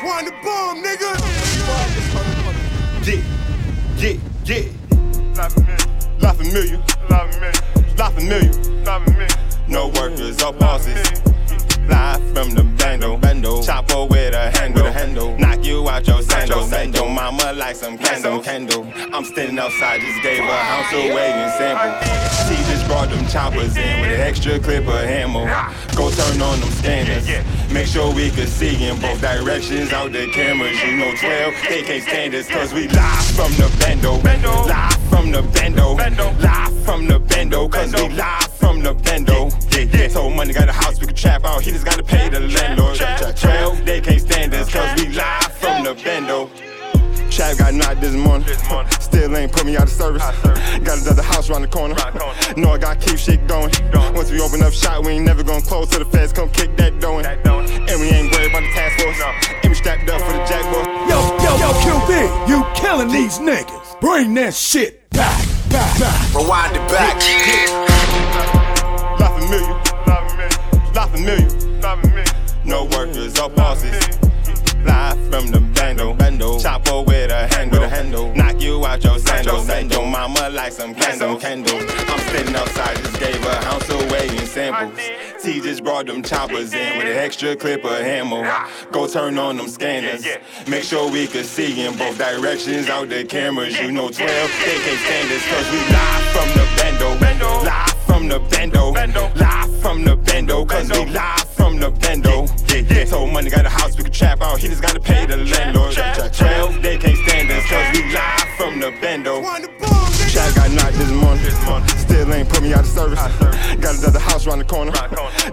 Quan Da Bomb, nigga. Yeah, yeah, yeah. La familia, La familia, la familia. la familia. No workers or bosses. Live from the bando, bando. Chopper with a handle, with a handle. Knock you out your sandals. Your mama like some candle, candle. I'm standing outside, just gave a ounce away and sample. She just brought them choppers in with an extra clip of ammo. Go turn on them scanners. Make sure we can see in both directions out the cameras. You know 12, they can't stand us cause we live from the bando. Live from the bando. Live from the bando cause we live from the bando. Yeah, yeah. So money got a house we can trap out. He just gotta pay the landlord. 12, they can't stand us cause we live from the bando. Trap got knocked this morning. Still ain't put me out of service. Got another house around the corner. Know I gotta keep shit going. Once we open up shop, we ain't never gonna close till the feds come kick that door in. And we ain't worried about the task force. And we strapped up for the jack boy. Yo, yo, yo, QB, you killing these niggas. Bring that shit back, back, back. Rewind it back. La familia, la familia. No workers or bosses. Live from the bando, bando. Chopper with a handle, with a handle. Knock you out your sandals. Your mama like some candle, candle. I'm standing outside, just gave a ounce away in samples. T just brought them choppers in with an extra clip of ammo. Go turn on them scanners. Make sure we can see in both directions out the cameras. You know 12, they can't stand us cause we live from the bando. Live from the bando. bando. Live from the bando cause we live from the bando. Yeah, yeah. So money got a house we can trap out. He just gotta pay the landlord. 12, they can't stand us cause we live from the bando. Quan Da Bomb. Shaq got knocked this morning. Still ain't put me out of service. Got another house around the corner.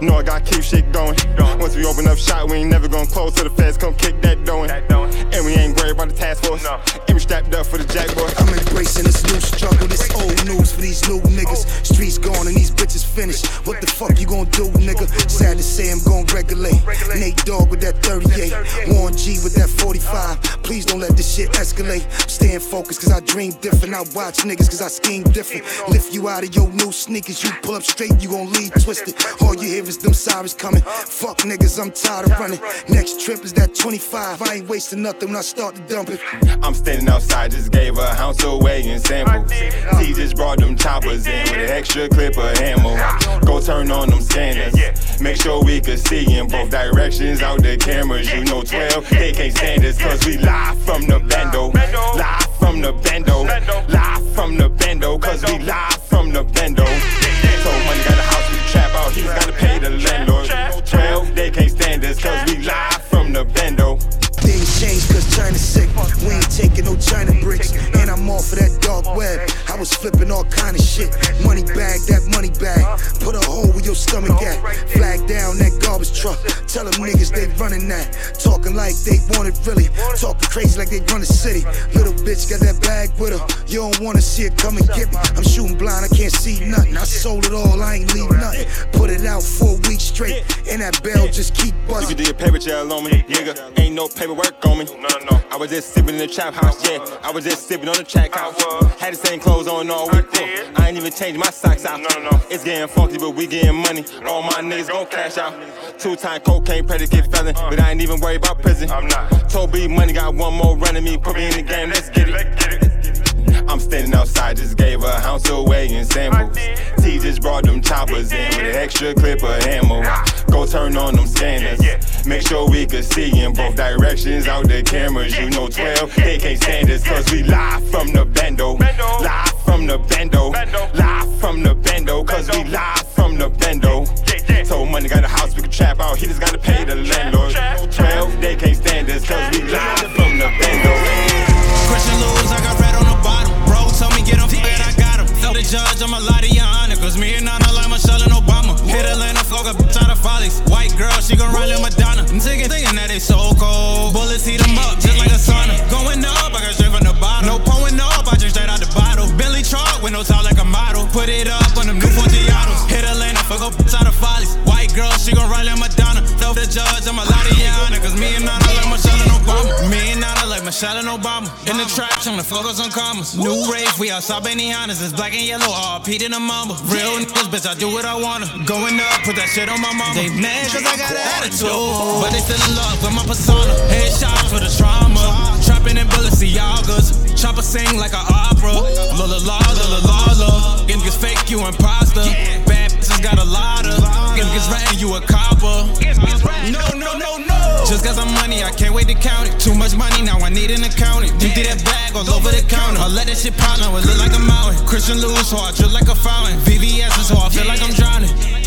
Know I gotta keep shit going. Once we open up shop, we ain't never gonna close till the feds come kick that door in. And we ain't worried about the task force. No. And we strapped up for the jack boy. I'm embracing this new struggle, this old news for these new niggas. Streets gone and these bitches finished. What the fuck you gon' do, nigga? Sad to say I'm gon' regulate. Nate Dogg with that 38. Warren G with that 45. Please don't let this shit escalate. I'm Staying focused cause I dream different. I watch niggas cause I scheme different. Lift you out of your new sneakers. You pull up straight, you gon' leave twisted. All you hear is them sirens coming. Fuck niggas, I'm tired of running. Next trip is that 25. I ain't wasting nothing when I start to dump it. I'm standing outside, just gave a ounce away in samples. T just brought them choppers in with an extra clip of ammo. Go turn on them scanners. Make sure we can see in both directions out the cameras. You know 12, they can't stand us cause we live from the bando. Live from the bando. Live from the bando cause we live from the bando. So money got a house we trap out, he just gotta pay the landlord. 12, they can't stand us cause we live from the bando. Things change cause China's sick. We ain't taking no China bricks. And I'm off of that dark web. I was flipping all kind of shit. Money bag, that money bag. Put a hole where your stomach at. Flag down that garbage truck. Tell them niggas they running that. Talking like they want it really. Talking crazy like they run the city. Little bitch got that bag with her. You don't wanna see it, come and get me. I'm shooting blind, I can't see nothing. I sold it all, I ain't leave nothing. Put it out for a week straight. And that bell just keep You buzzing. can do your paper trail on me, nigga. Ain't no paperwork on me. No, no. I was just sipping in the trap house, yeah. I was just sipping on the track house. Had the same clothes on all week. did. I ain't even changed my socks out. No, no, no. It's getting funky, but we getting money. All my niggas gon' cash out. Two time cocaine predicate felon, uh. but I ain't even worried about prison. I'm not. Told B money got one more running me. Put me in the game, let's get it. I'm standing outside, just gave a ounce away in samples. T just brought them choppers in with an extra clip of ammo. Go turn on them scanners. Make sure we can see in both directions out the cameras. You know 12, they can't stand us cause we live from the bando. Live from the bando. Live from the bando cause we live from the bando. So money got a house we can trap out, he just gotta pay the landlord. 12, they can't stand us cause we live from the bando. Christian lose, I got red on get him fed, I got him. Tell the judge I'ma lie to your honor. Cause me and Nana like Michelle and Obama. Hit Atlanta, fuck up, out of follies. White girl, she gon' run like Madonna. I'm thinking, thinking that they so cold. Bullets heat 'em up, just like a sauna. Going up, I got straight from the bottom. No pouring up, I drink straight out the bottle. Bentley truck, windows out like a model. Put it up on them new Forgiatos. Hit Atlanta, fuck up, out of follies. White girl, she gon' run like Madonna. Tell the judge I'ma lie to your honor. Michelle and Obama. Me and Nana like Michelle Michelle and Obama. In the trap, trying to focus on commas. New rave, we outside Benihana's. It's black and yellow, all Pete and a mama. Real niggas, bitch, I do what I wanna. Going up, put that shit on my mama. They mad cause I got an attitude. But they still in love with my persona. Headshots for the trauma. Trapping in Balenciagas. Chopper sing like an opera. La la la la la la la. Niggas fake, you imposter. Bad bitches got a lot of. Niggas ratting you a copper. No, no, no, no. Just got some money, I can't wait to count it. Too much money, now I need an accountant. Empty that bag all over the counter. I let that shit pop, now it look like a mountain. Christian Lewis, so I drip like a fountain. VVS is so I feel like I'm drowning.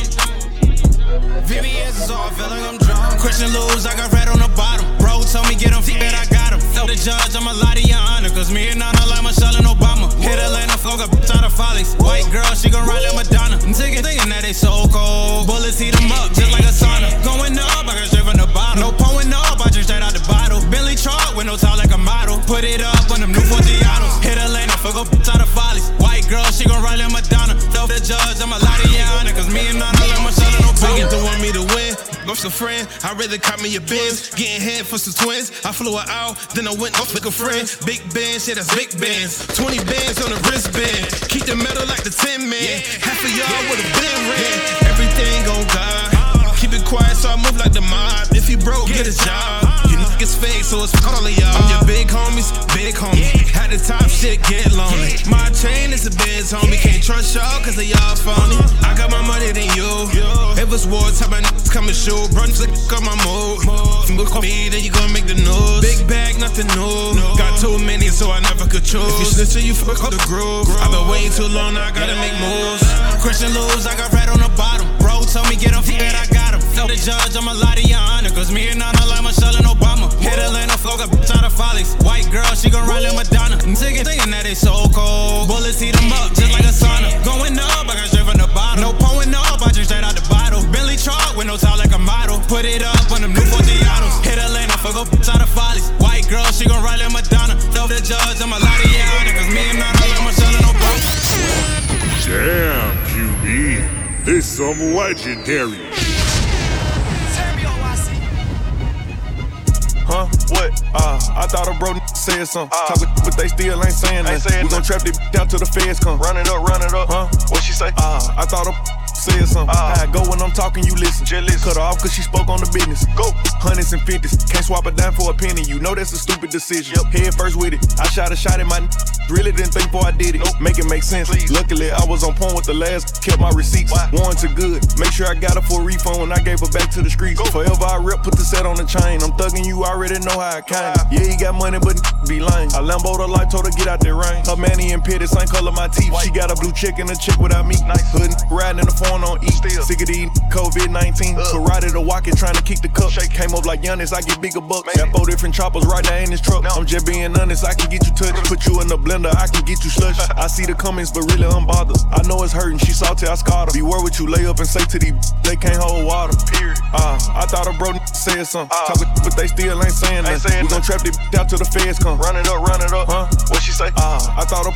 VVS is all I feel like I'm drunk. Christian lose, I got red on the bottom. Bro told me get him fit, I got him. Tell the judge, I'ma lie to your honor. Cause me and Nana like Michelle and Obama. Hit Atlanta, fuck a bitch out of follies. White girl, she gon' ride like Madonna. I'm thinking, thinking that they so cold. Bullets heat them up just like a sauna. Going up, I got straight from the bottom. No pouring up, I drink straight out the bottle. Truck with no top like a model. Put it up on them new Forgiatos. Hit Atlanta, fuck a bitch out of follies. White girl, she gon' ride like Madonna. Tell the judge, I'ma lie to your honor. Cause me and Nana like Michelle and Obama. Niggas don't want me to win. Off some friend, I rather caught me a Benz. Getting head for some twins. I flew her out, then I went off like a friend. Big bands, shit, that's big bands. 20 bands on the wristband. Keep the metal like the 10 man. Half of y'all would've been red. Everything gon' God. Keep it quiet so I move like the mob. If he broke, get a job. You niggas fake, so it's all of y'all. I'm your big homies, big homies. Had the top shit, get lonely. My chain is a biz, homie. Can't trust y'all, cause they y'all phony. I got my money than you. Yeah. If it's war, type of niggas come and shoot. Brunch, look on my mood. Look on me, then you gon' make the news. Big bag, nothing new. No. Got too many, so I never could choose. If you snitch, you fuck up the groove. I've been waiting too long, now I gotta make moves. Christian Lewis, I got red on the bottom. Bro told me get him fit, I got him. Tell the judge, I'ma lie to your honor. Cause me and Nana like Michelle and Obama. Hit Atlanta, fuck a bitch out of follies. White girl, she gon' ride like Madonna. I'm thinking, that they so cold. Bullets heat them up just like a sauna. Going up, I got straight from the bottom. No pouring up, I drink straight out the bottle. Bentley truck with no top like a model. Put it up on them new Forgiatos. Hit Atlanta, fuck a bitch out of follies. White girl, she gon' ride like Madonna. Tell the judge, I'ma lie to your honor. Cause me and Nana like Michelle and Obama. Damn, QB. This some legendary. Huh? What? Uh, I thought a bro said something. Uh. Talking, but they still ain't saying Ain't nothing. saying We gon' trap this down till the feds come. Run it up, run it up. Huh? What she say? Uh, I thought a said something. Uh. How I go when I'm talking, you listen. Listen. Cut her off cause she spoke on the business. Go. Hundreds and fifties. Can't swap a dime for a penny. You know that's a stupid decision. Head first with it. I shot a shot at my n- Really didn't think before I did it. Nope. Make it make sense. Please. Luckily, I was on point with the last. Kept my receipts. Why? Warranted good. Make sure I got her for a refund when I gave her back to the streets. Go. Forever I rep, put the set on the chain. I'm thugging you, already know how I came. Wow. Yeah, he got money, but be lame. I Lambo the life, told her get out that rain. Her manny and pitted, same color my teeth. She got a blue chick and a chick without me. Nice. Hood riding in the phone on E. Still. Sick of these COVID 19. Ugh. Karate to walking, trying to kick the cup. Shake. Came up like Giannis, I get bigger bucks. Man. Got four different choppers right there in this truck. No. I'm just being honest, I can get you touched. Put you in the blender, I can get you slush. I see the comments, but really I'm bothered. I know it's hurting, she salty, I scarred her. Beware what you lay up and say to these, they can't hold water. Period. Uh, I thought a bro said something. Uh. Talking, but they still ain't saying Ain't nothing. saying we gon' trap this out till the feds come. Run it up, run it up. Huh? What she say? Uh, I thought a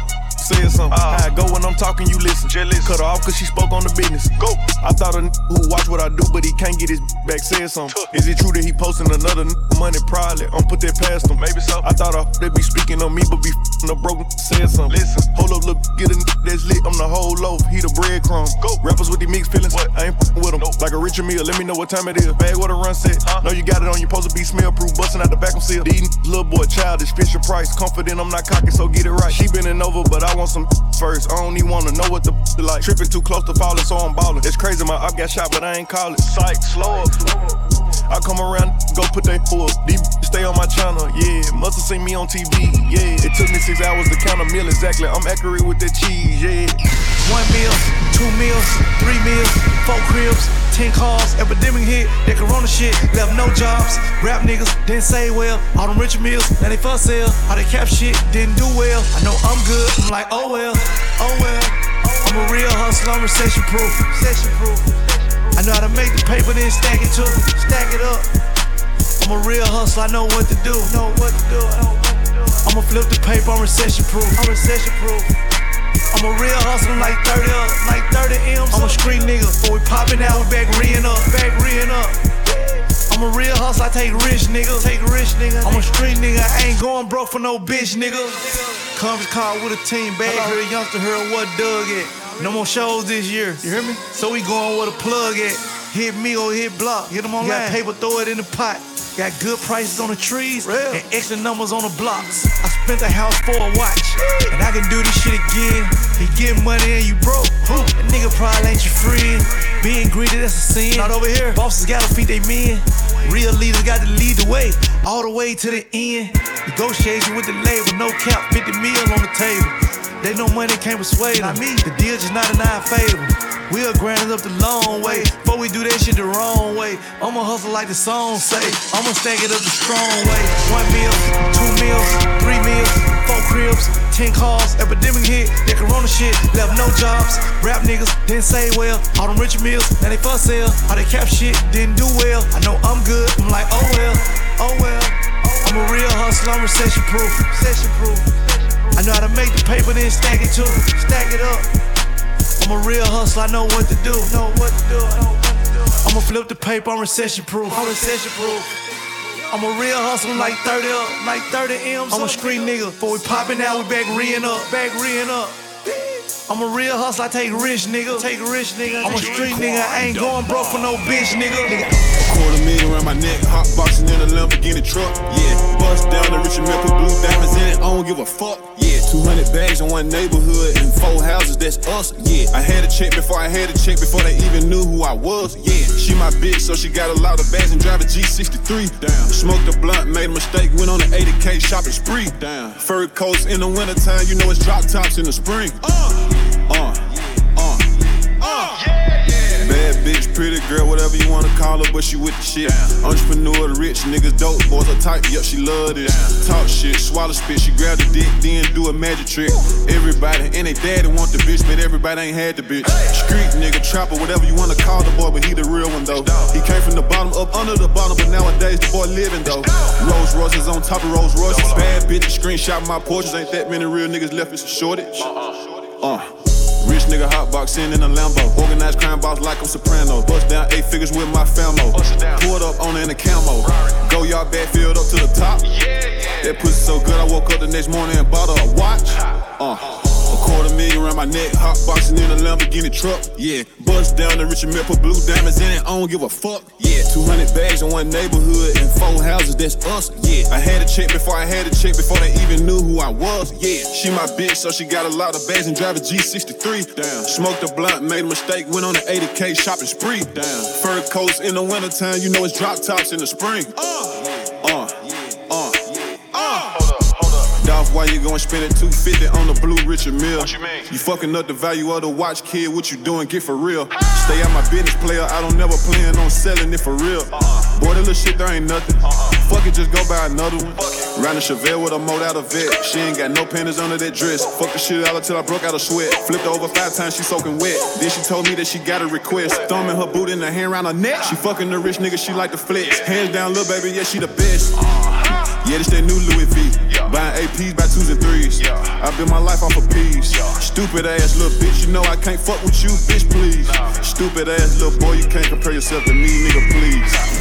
said something. Uh. I go when I'm talking, you listen. Listen. Cut her off cause she spoke on the business. Go. I thought a n- who watch what I do, but he can't get his back said something. Tuh. Is it true that he posting another n- money? Probably. I'm put that past him. Maybe so. I thought a they be speaking on me, but be f***ing a broken said something. Listen. Hold up, look, get a n- that's lit. I'm the whole loaf. He the breadcrumb. Go. Rappers with the mixed feelings. What? I ain't f***ing with them. Nope. Like a Richard Mille. Let me know what time it is. Bag what a run set. Huh? Know you got it on. You supposed to be smell proof. Busting out the back of seal. These little boy childish. Fisher Price. Confident I'm not cocky, so get it right. She bending over, but I want some first. I don't even wanna know what the like. Tripping too close to falling, so I'm ballin'. It's crazy, my up got shot, but I ain't call it. Psych, slow up. I come around, go put that fool. These stay on my channel, yeah. Must have seen me on TV, yeah. It took me six hours to count a meal exactly. I'm accurate with that cheese, yeah. One meal, two meals, three meals, four cribs, ten cars, epidemic hit, that corona shit, left no jobs. Rap niggas didn't say well, all them rich meals, now they fuss sale. How they cap shit, didn't do well. I know I'm good, I'm like, oh well, oh well. I'm a real hustler, I'm recession proof, recession proof. I know how to make the paper, then stack it too, stack it up. I'm a real hustler, I know what to do, know what to do. I know what to do. I'ma flip the paper, I'm recession proof, I'm recession proof. I'm a real hustler, like 30 up, like 30 M's. I'm a street nigga, but we popping out, we back reeing up, back reeing up. I'm a real hustler. hustle, I take rich nigga. Take rich nigga. I'm a street nigga, I ain't going broke for no bitch nigga. Conference call with a team, bag here, youngster heard what Doug at. No more shows this year. You hear me? So we going with a plug at. Hit me or hit block. Hit them on Got paper, throw it in the pot. Got good prices on the trees Real. and extra numbers on the blocks. I spent the house for a watch, and I can do this shit again. He get money and you broke. That nigga probably ain't your friend. Being greedy, that's a sin. Not over here. Bosses gotta feed they men. Real leaders got to lead the way, all the way to the end. Negotiation with the label, no cap, 50 mil on the table. They know money can't persuade them. Not me. The deal just not in our favor. We'll grind up the long way. Before we do that shit the wrong way. I'ma hustle like the song say. I'ma stack it up the strong way. One meal, two meals, three meals, four cribs, ten cars. Epidemic hit, that corona shit. Left no jobs. Rap niggas didn't say well. All them rich meals, now they for sale. All they cap shit didn't do well. I know I'm good. I'm like, oh well, oh well. I'm a real hustler, I'm recession proof. Recession proof. I know how to make the paper, then stack it too. Stack it up. I'm a real hustler, I know what to do. Know what to do. I'ma flip the paper, I'm recession proof. I'm recession proof. I'm a real hustler, like 30 up, like 30 M's. I'm a street nigga. Before we poppin' out, we back reeing up, back reeing up. I'm a real hustler, I take rich nigga. Take rich nigga. I'm a street nigga, I ain't going broke for no bitch nigga. A quarter million around my neck, hot boxing in a Lamborghini truck. Yeah, bust down the Richard Mille, put blue diamonds in it. I don't give a fuck. Yeah. 200 bags in one neighborhood and four houses, that's us, yeah. I had a check before I had a check before they even knew who I was, yeah. She my bitch, so she got a lot of bags and drive a G63. Down. Smoked a blunt, made a mistake, went on an 80K shopping spree. Down. Fur coats in the wintertime, you know it's drop tops in the spring. Uh. Bitch, pretty girl, whatever you wanna call her, but she with the shit. Damn. Entrepreneur, the rich niggas, dope boys are tight, yep, she love this. Damn. Talk shit, swallow spit, she grab the dick, then do a magic trick. Everybody and they daddy want the bitch, but everybody ain't had the bitch. Street nigga, trapper, whatever you wanna call the boy, but he the real one though. He came from the bottom up under the bottom, but nowadays the boy living though. Rolls Royces on top of Rolls Royces, bad bitches screenshot my portraits, ain't that many real niggas left, it's a shortage. Uh. Rich nigga hotbox in in a Lambo. Organized crime boss like I'm Soprano. Bust down eight figures with my famo. Pulled up on in a camo. Go yard bad filled up to the top. That pussy so good I woke up the next morning and bought her a watch. Uh. A quarter million around my neck, hot boxing in a Lamborghini truck. Yeah, bust down the Richard Mille, put blue diamonds in it. I don't give a fuck. Yeah, 200 bags in one neighborhood and four houses. That's us. Yeah, I had a check before I had a check before they even knew who I was. Yeah, she my bitch, so she got a lot of bags and drive a G63. Damn, smoked a blunt, made a mistake, went on an 80k shopping spree. Damn, fur coats in the wintertime, you know it's drop tops in the spring. Uh. Why you gon' spend it 250 on the blue Richard Mille. What you mean? You fucking up the value of the watch, kid. What you doing? Get for real. Stay out my business, player. I don't never plan on selling it for real. Uh-uh. Boy, that little shit, there ain't nothing. Uh-uh. Fuck it, just go buy another one. Round a Chevelle with a mold out of vet. She ain't got no panties under that dress. Fuck the shit out until I broke out of sweat. Flipped over five times, she soaking wet. Then she told me that she got a request. Thumbing her boot in the hand around her neck. She fucking the rich nigga, she like to flex. Hands down, little baby, yeah, she the best. Yeah, this that new Louis V. Buying APs by twos and threes. Yeah. I built my life off of peas. Yeah. Stupid ass little bitch, you know I can't fuck with you, bitch, please. Nah. Stupid ass little boy, you can't compare yourself to me, nigga, please.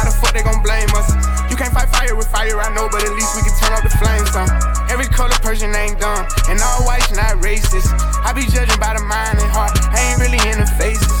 How the fuck they gon' blame us? You can't fight fire with fire, I know, but at least we can turn off the flames on. Every color person ain't dumb, and all white's not racist. I be judging by the mind and heart, I ain't really in the faces.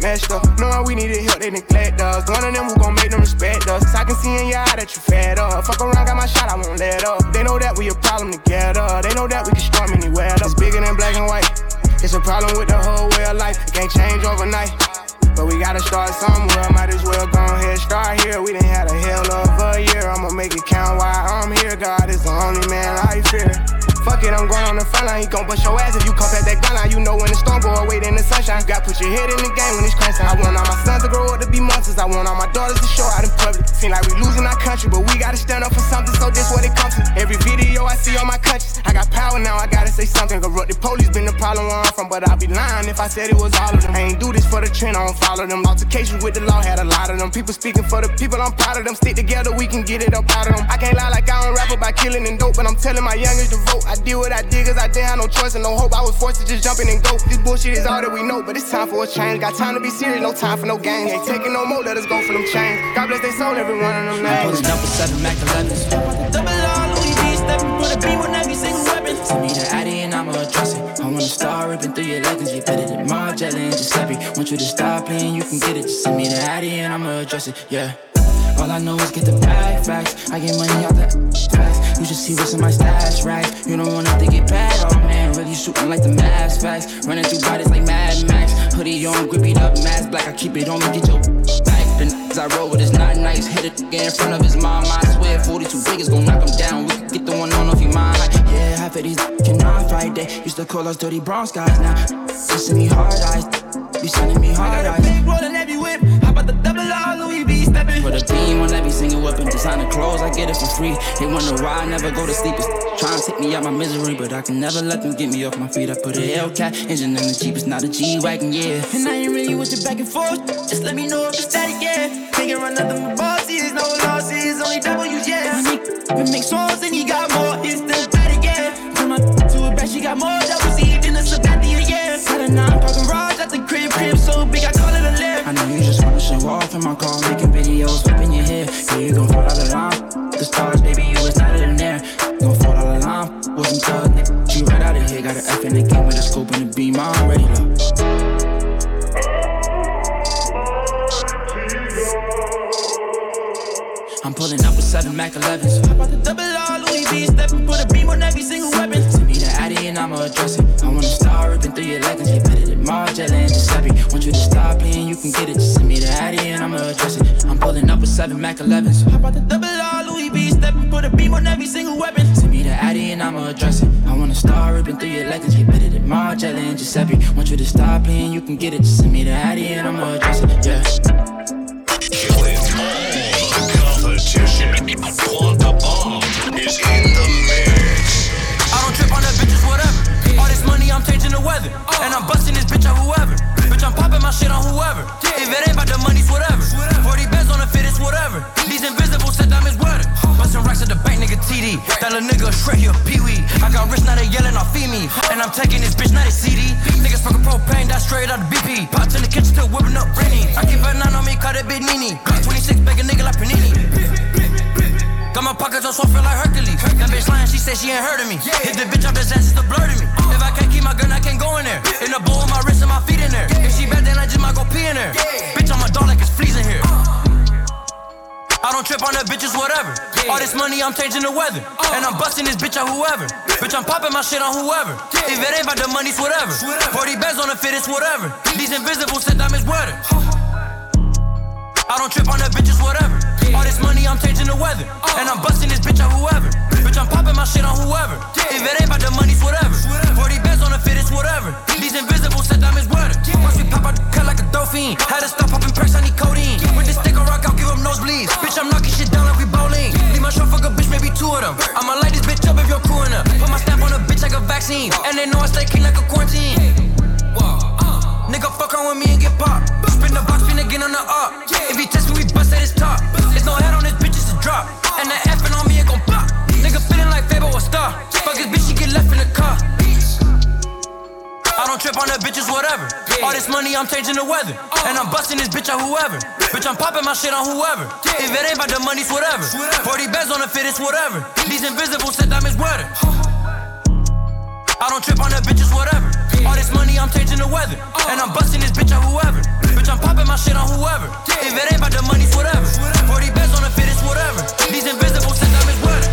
messed up. Knowing we needed help, they neglect us. One of them who gon' make them respect us. I can see in your eye that you fed up. Fuck around, got my shot, I won't let up. They know that we a problem together. They know that we can storm anywhere. It's bigger than black and white. It's a problem with the whole way of life. It can't change overnight. But we gotta start somewhere. Might as well go ahead, start here. We done had a hell of a year. I'ma make it count while I'm here. God is the only man I fear. Fuck it, I'm going on the front line. He gon' bust your ass if you come past that gun line. You know when the go away, then the sunshine. gotta put your head in the game when it's crunch I want all my sons to grow up to be monsters. I want all my daughters to show out in public. Seem like we losing our country, but we gotta stand up for something. So this what it comes to. Every video I see on my country, I got power now. I gotta say something. Corrupt the police been the problem where I'm from, but I'd be lying if I said it was all of them. I ain't do this for the trend, I don't follow them. Altercations with the law had a lot of them. People speaking for the people, I'm proud of them. Stick together, we can get it up out of them. I can't lie like I don't rap about killing and dope, but I'm telling my youngest to vote. I did what I did cause I didn't have no choice and no hope. I was forced to just jump in and go. This bullshit is all that we know, but it's time for a change. Got time to be serious, no time for no games. Ain't taking no more, let us go for them chains. God bless their soul, every one of them names. Pulling up with seven Mac 11s. Double R, Louis V, stepping, put a beam on every single weapon. Send me the Addy and I'ma address it. I want to start ripping through your legends. You better than Margiela and Giuseppe. Want you to stop playing, you can get it. Just send me the Addy and I'ma address it. Yeah. All I know is get the bag facts. I get money out the facts. You should see what's in my stash right? You don't want to get bad, oh man. Really shooting like the mass facts. Running through bodies like Mad Max. Hoodie on, grippy up, mask black. I keep it on me, get your back. The I roll with is not nice. Hit it in front of his mom. I swear 42 big is gon' knock him down. We can get the one on if you mind. Yeah, half of these cannot fight. They used to call us dirty bronze guys. Now, listen me hard eyes. Be sending me hard eyes. Big rollin' every whip. How about the double R Louis V steppin'? Put a beam on every single weapon. Designer clothes, I get it for free. They wonder why I never go to sleep. It's trying to take me out my misery, but I can never let them get me off my feet. I put a Hellcat engine in the Jeep. It's not a G wagon, yeah. And I ain't really with back and forth. Just let me know if it's static, yeah. Can't run nothing but bosses, no losses, only W's, yeah. Nigga make songs and he got more It's than static, yeah. Put my to a back, she got more double C than a Sabathia, yeah. Had a nine parking garage you wanna off in my car, making videos, whipping your hair. Yeah, you gon' fall out of line. The stars, baby, you was not in there. You gon' fall out of line. Wasn't thug, nigga. She right out of here, got an F in the game with a scope and a beam. I'm ready, look. I'm pulling up with seven Mac 11s. How about the double R Louis V stepping, put a beam on every single weapon. Send me the Addy and I'ma address it. I wanna start ripping through your legends. You better than Margiela and Giuseppe. Want you to stop playing, you can get it. Just send me the Addy and I'ma address it. I'm pulling up with seven Mac 11s. How about the double R Louis V stepping, put a beam on every single weapon. Send me the Addy and I'ma address it. I wanna start ripping through your legends. You better than Margiela and Giuseppe. Want you to stop playing, you can get it. Just send me the Addy and I'ma address it. Yeah. Competition. Quan Da Bomb is in the I'm changing the weather. And I'm busting this bitch on whoever. Bitch, I'm popping my shit on whoever. If it ain't about the money's whatever. 40 bands on the fit, it's whatever. These invisible set diamonds weather. Busting racks at the bank, nigga TD. That little nigga straight here, Pee Wee. I got rich, now they yelling off feed me. And I'm taking this bitch, now they CD. Niggas fucking propane, that's straight out the BP. Pots in the kitchen, still whipping up rainy. I keep a nine on me, cut it big Nini. Glock 26, big a nigga like Panini. Got my pockets on swole, feel like Hercules. That bitch lying, she said she ain't heard of me. Hit the bitch up, this ass is the blur to me. If I can't keep my gun, I can't go in there. In the bowl with my wrist and my feet in there. If she bad, then I just might go pee in there. Bitch, I'm a dog like it's fleas in here. Uh. I don't trip on that bitches, whatever. All this money, I'm changing the weather. Uh. And I'm busting this bitch on whoever. Bitch, I'm popping my shit on whoever. If it ain't about the money, it's whatever. 40 bands on the fit, it's whatever. These invisible diamonds weather. I don't trip on that bitches, whatever. All this money, I'm changing the weather. And I'm busting this bitch on whoever. Bitch, I'm popping my shit on whoever. If it ain't about the money's whatever. 40 bands on the fit, it's whatever. These invisible set diamonds weather. Once we pop out the cut like a dolphin. Had to stop popping perks, I need codeine. With this stick of rock, I'll give them nosebleeds. Bitch, I'm knocking shit down like we bowling. Leave my short fuck a bitch, maybe two of them. I'ma light this bitch up if you're cool enough. Put my stamp on a bitch like a vaccine. And they know I stay clean like a quarantine. Nigga, fuck on with me and get popped. Spin the box, spin again on the up. If he test me, we bust at his top. There's no head on this bitch, it's a drop. And that effing on me, it gon' pop. Nigga feeling like Fabo or Star. Fuck this bitch, she get left in the car. I don't trip on that bitches, whatever. All this money, I'm changing the weather. And I'm busting this bitch on whoever. Bitch, I'm popping my shit on whoever. If it ain't about the money, it's whatever. 40 bands on the fit, it's whatever. These invisible set diamonds weather. I don't trip on the bitches, whatever. All this money, I'm changing the weather. And I'm busting this bitch on whoever. Bitch, I'm popping my shit on whoever. If it ain't about the money, whatever. 40 bets on the fittest, whatever. These invisible since I'm his weather.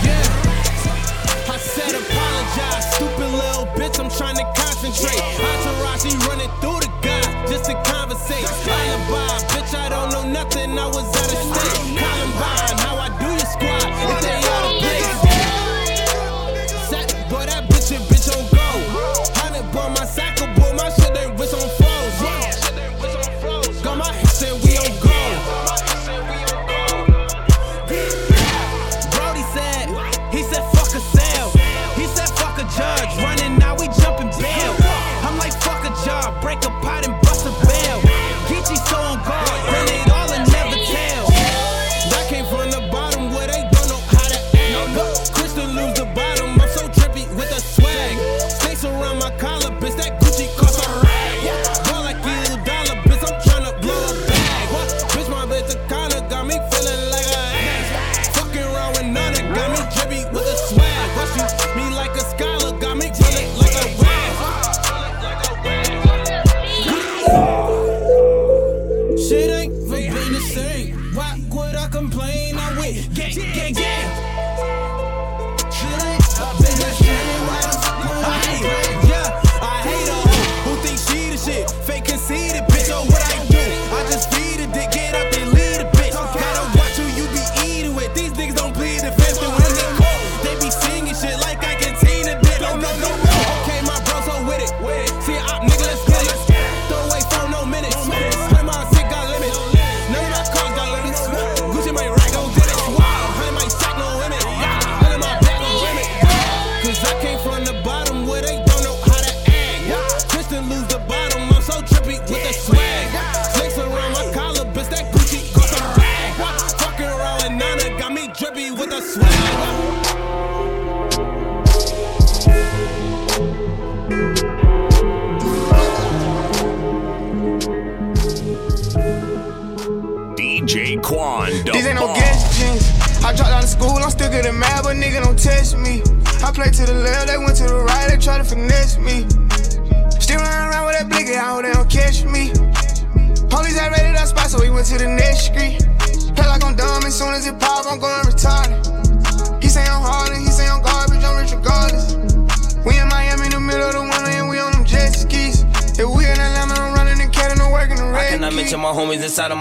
Yeah, I said apologize, stupid little bitch, I'm trying to concentrate. Entourage, he running through the guy just to conversate. I am invite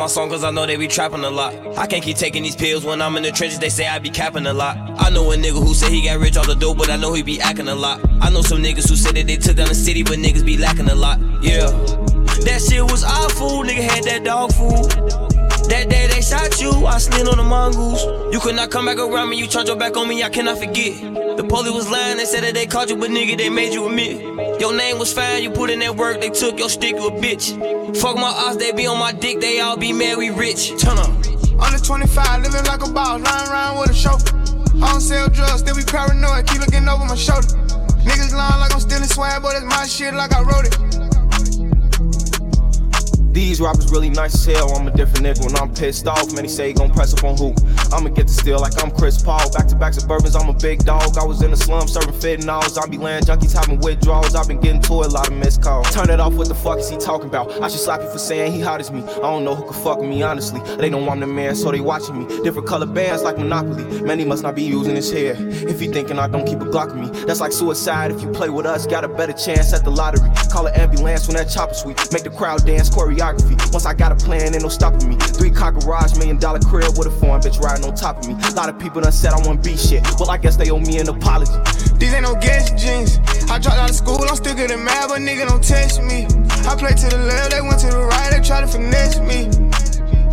my song cause I know they be trapping a lot. I can't keep taking these pills when I'm in the trenches, they say I be capping a lot. I know a nigga who said he got rich off the dope, but I know he be acting a lot. I know some niggas who said that they took down the city, but niggas be lacking a lot. Yeah. That shit was awful, nigga had that dog food. That day they shot you, I slid on the mongoose. You could not come back around me, you turned your back on me, I cannot forget. The police was lying, they said that they caught you, but nigga, they made you admit. Your name was fine, you put in that work, they took your stick, you a bitch. Fuck my odds, they be on my dick, they all be mad, we rich. Turn up. Under 25, living like a boss, lying around with a chauffeur. I don't sell drugs, still be paranoid, keep looking over my shoulder. Niggas lying like I'm stealing swag, but it's my shit like I wrote it. These rappers really nice as hell. I'm a different nigga when I'm pissed off. Many say he gon' press up on who? I'ma get the steal like I'm Chris Paul. Back to back suburbans, I'm a big dog. I was in the slum serving fentanyls. I be land junkies having withdrawals. I've been getting to a lot of missed calls. Turn it off, what the fuck is he talking about? I should slap you for saying he hot as me. I don't know who could fuck me, honestly. They know I'm the man, so they watching me. Different color bands like Monopoly. Man, he must not be using his hair. If he thinking I don't keep a Glock with me, that's like suicide. If you play with us, got a better chance at the lottery. Call an ambulance when that chopper sweet. Make the crowd dance choreography. Once I got a plan, ain't no stopping me. Three car garage, million dollar crib with a foreign bitch riding on top of me. A lot of people done said I want be shit. Well, I guess they owe me an apology. These ain't no gas jeans. I dropped out of school, I'm still getting mad, but nigga don't test me. I play to the left, they went to the right, they try to finesse me.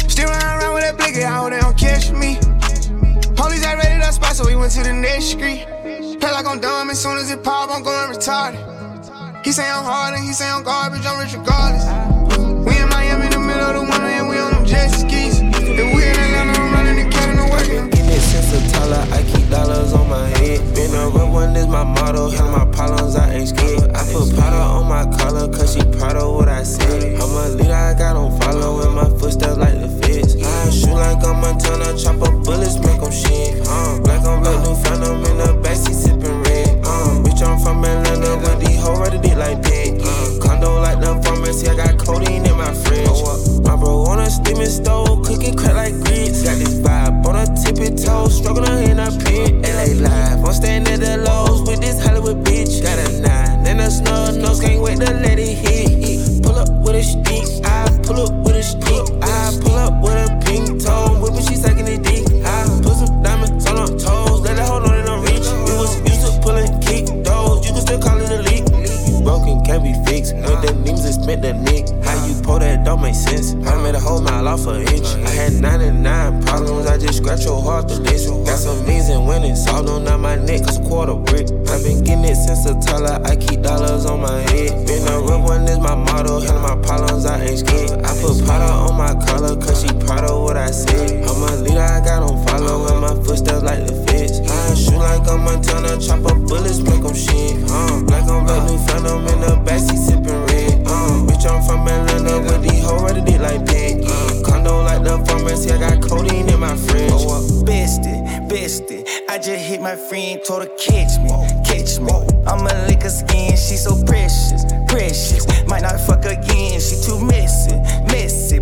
Still running around with that blicky, I hope they don't catch me. Police had raided that spot, so we went to the next street. Play like I'm dumb, as soon as it pop, I'm going retarded. He say I'm hard and he say I'm garbage, I'm rich regardless. In the the winter and we on them jet skis. If we in Atlanta, I'm running and working. In this sense of dollar, I keep dollars on my head. Been a real one is my motto. Handle my problems, I ain't scared. I put powder on my collar, cause she proud of what I said. I'm a leader, I got on follow in my footsteps like the feds. I shoot like I'm Montana, chop up bullets, make 'em shit. Uh, black on black, new phantom in the backseat sipping bitch, I'm from Atlanta with these hoes ready to like that. Uh, condo like the pharmacy, I got codeine in my fridge. My bro on a steaming stove, cooking crack like grits. Got this vibe on a tippy toe, struggling in a pit. LA live, I'm staying at the lows with this Hollywood bitch. Got a nine and a snub nose, can't wait to let it hit. Pull up with a stick, I pull up with a stick. I pull make sense. I made a whole mile off an inch. I had 99 problems, I just scratch your heart to list. Got some means and winning, solved on not my neck, cause a quarter brick. I've been getting it since a toddler, I keep dollars on my head. Been a real one is my motto, handle my problems, I ain't scared. I put powder on my collar, cause she proud of what I said. I'm a leader, I got on follow in my footsteps like the feds. I shoot like I'm Montana, chop up bullets, make 'em shit. Uh, black on black, new phantom in the backseat sipping red. Uh, bitch, I'm from Atlanta with these hoes ready to like. Uh, condo like the pharmacy, I got codeine in my fridge. Oh, Bestie, bestie. I just hit my friend, told her catch me, catch me. I'ma lick her skin, she so precious, precious. Might not fuck again, she too messy, messy.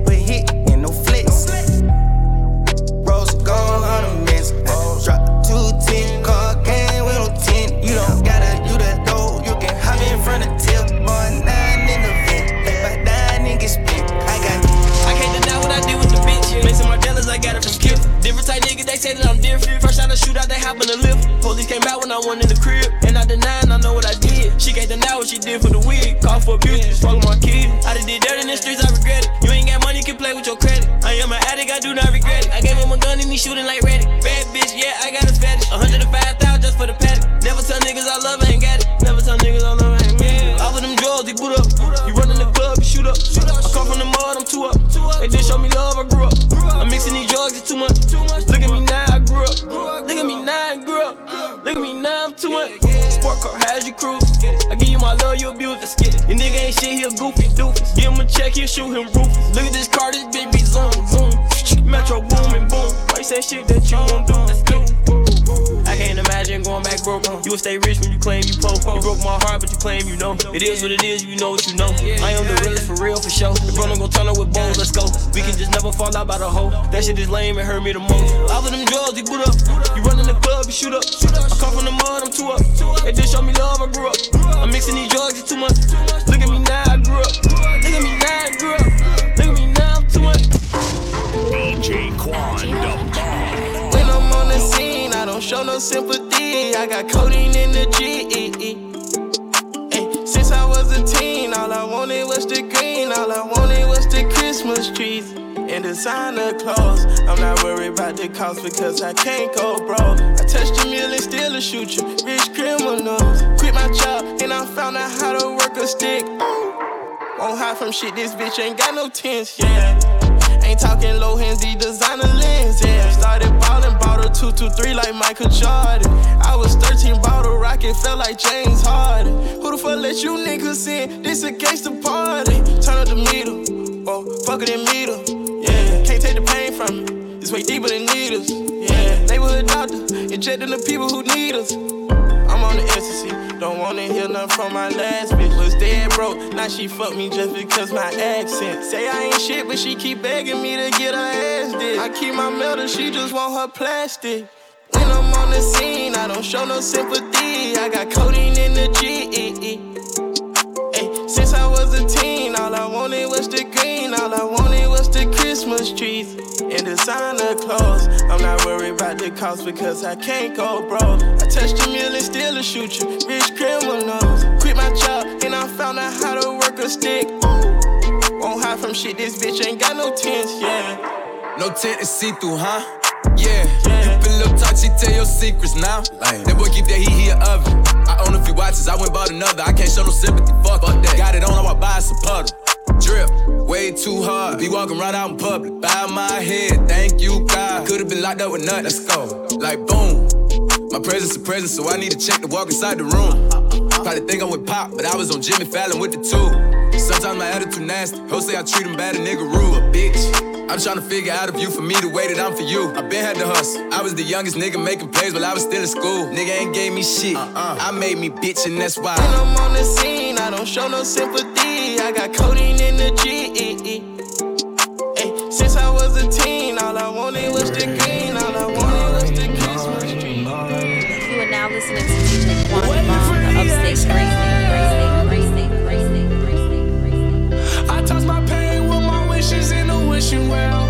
say that I'm different. First out of shootout, they hop to the lift. Police came back when I went in the crib. And I denied, I know what I did. She can't deny what she did for the week. Call for abuse, fuck my kid. I done did dirt in the streets, I regret it. You ain't got money, can play with your credit. I am an addict, I do not regret it. I gave him a gun and he shooting like ready. Shit, he a goofy doofus. Give him a check, he'll shoot him ruthless. Look at this car, this be zoom, zoom. Metro Boomin boom. Why you say shit that you won't do? Let's do. I can't going back broke. You will stay rich when you claim you po. You broke my heart, but you claim you know. It is what it is, you know what you know. I am the realest for real, for sure. The brother gon' turn up with bones, let's go. We can just never fall out by the hoe. That shit is lame, it hurt me the most. All of them drugs, he boot up. You run in the club, you shoot up. I come from the mud, I'm two up. They just show me love, I grew up. I'm mixing these drugs, it's too much. Look at me now, I grew up. Look at me now, I grew up. Look at me now, I'm too much. DJ Quan, the don't show no sympathy. I got codeine in the G. Ay, since I was a teen, all I wanted was the green. All I wanted was the Christmas trees and designer clothes. I'm not worried about the cost because I can't go broke. I touched a mill and still a shoot you. Rich criminals. Quit my job and I found out how to work a stick. Won't hide from shit, this bitch ain't got no tints, yeah. Ain't talking low hands, these designer lens, yeah. Started ballin', bought a 223 like Michael Jordan. I was 13, bought a rocket, felt like James Harden. Who the fuck let you niggas in? This a gangster party. Turn up the meter, oh, fuck it and meter, yeah. Can't take the pain from me, it's way deeper than needles, yeah. Neighborhood doctor, injecting the people who need us. I'm on the ecstasy. Don't wanna hear nothing from my last bitch. Was dead broke, now she fuck me just because my accent. Say I ain't shit, but she keep begging me to get her ass did. I keep my metal, she just want her plastic. When I'm on the scene, I don't show no sympathy. I got codeine in the G. Ay, since I was a teen, all I wanted was the green. All I wanted Christmas trees and designer clothes. I'm not worried about the cost because I can't go broke. I touched a mill and still a shoot you. Rich criminals. Quit my job and I found out how to work a stick. Won't hide from shit, this bitch ain't got no tints, yeah. No tent is see through, huh? Yeah. You been little touchy, tell your secrets now. That boy keep that heat here oven. I own a few watches, I went bought another. I can't show no sympathy, fuck, fuck that. Got it on, I walk by, it's a puddle. Drip, way too hard. Be walking right out in public. Bow my head, thank you, God. Could've been locked up with nothing, let's go. Like boom. My presence a presence, so I need to check to walk inside the room. Probably think I'm with Pop, but I was on Jimmy Fallon with the two. Sometimes my attitude nasty. Hoes say I treat him bad, a nigga rude, a bitch. I'm trying to figure out if you for me the way that I'm for you. I been had to hustle. I was the youngest nigga making plays while I was still in school. Nigga ain't gave me shit. Uh-uh. I made me bitch, and that's why. When I'm on the scene, I don't show no sympathy. I got codeine in the G. Ay, since I was a teen, all I wanted was the well.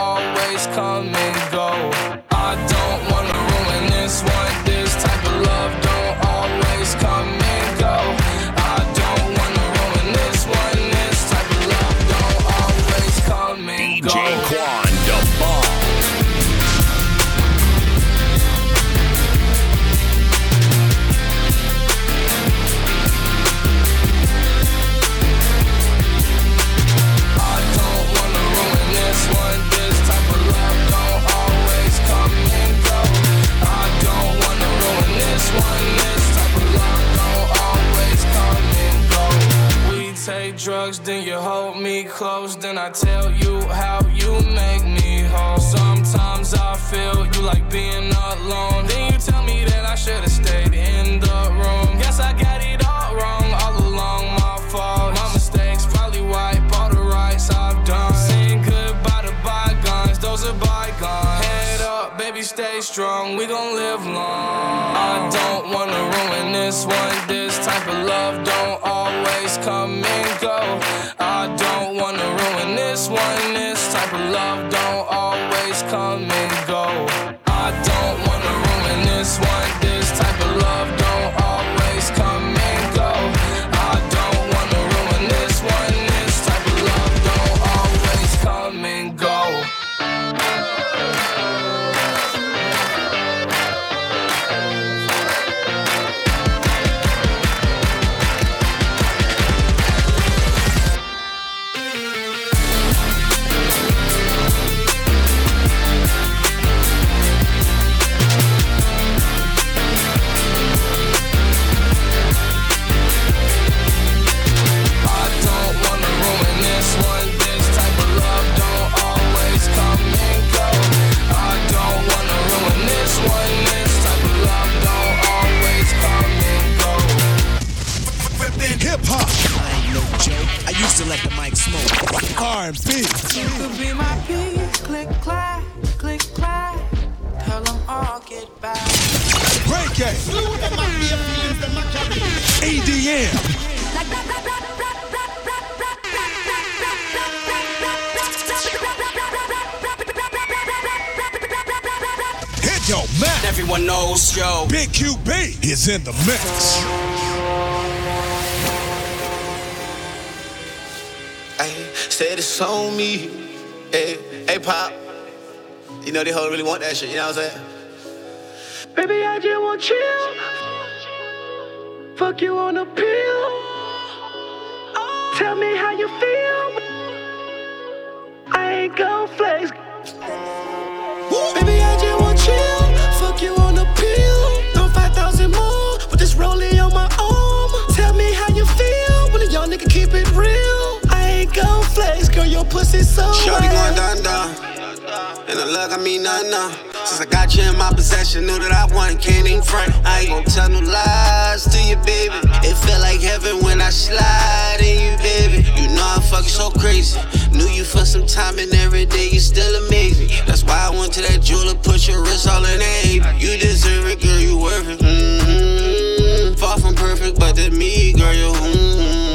then you hold me close. Then I tell you how you make me whole. Sometimes I feel you like being alone. Then you tell me that I should've stayed in the room. Guess I got it all wrong all along. My fault. My mistakes probably wipe all the rights I've done. Saying goodbye to bygones, those are bygones. Head up, baby, stay strong. We gon' live long. I don't wanna ruin this one. This type of love don't come and go. Me. Hey, hey, pop. You know they hoe really want that shit. You know what I'm saying? Baby, I just want chill. Fuck you on a pill. Tell me how you feel. Your pussy so Shorty going down, down. And the luck, I mean, nah, nah. Since I got you in my possession, knew that I won, can't even front. I ain't gon' tell no lies to you, baby. It felt like heaven when I slide in you, baby. You know I fuck so crazy. Knew you for some time and every day you still amazing. That's why I went to that jeweler, put your wrist all in that. You deserve it, girl, you worth it. Mm-hmm. Far from perfect, but to me, girl, you mm-hmm.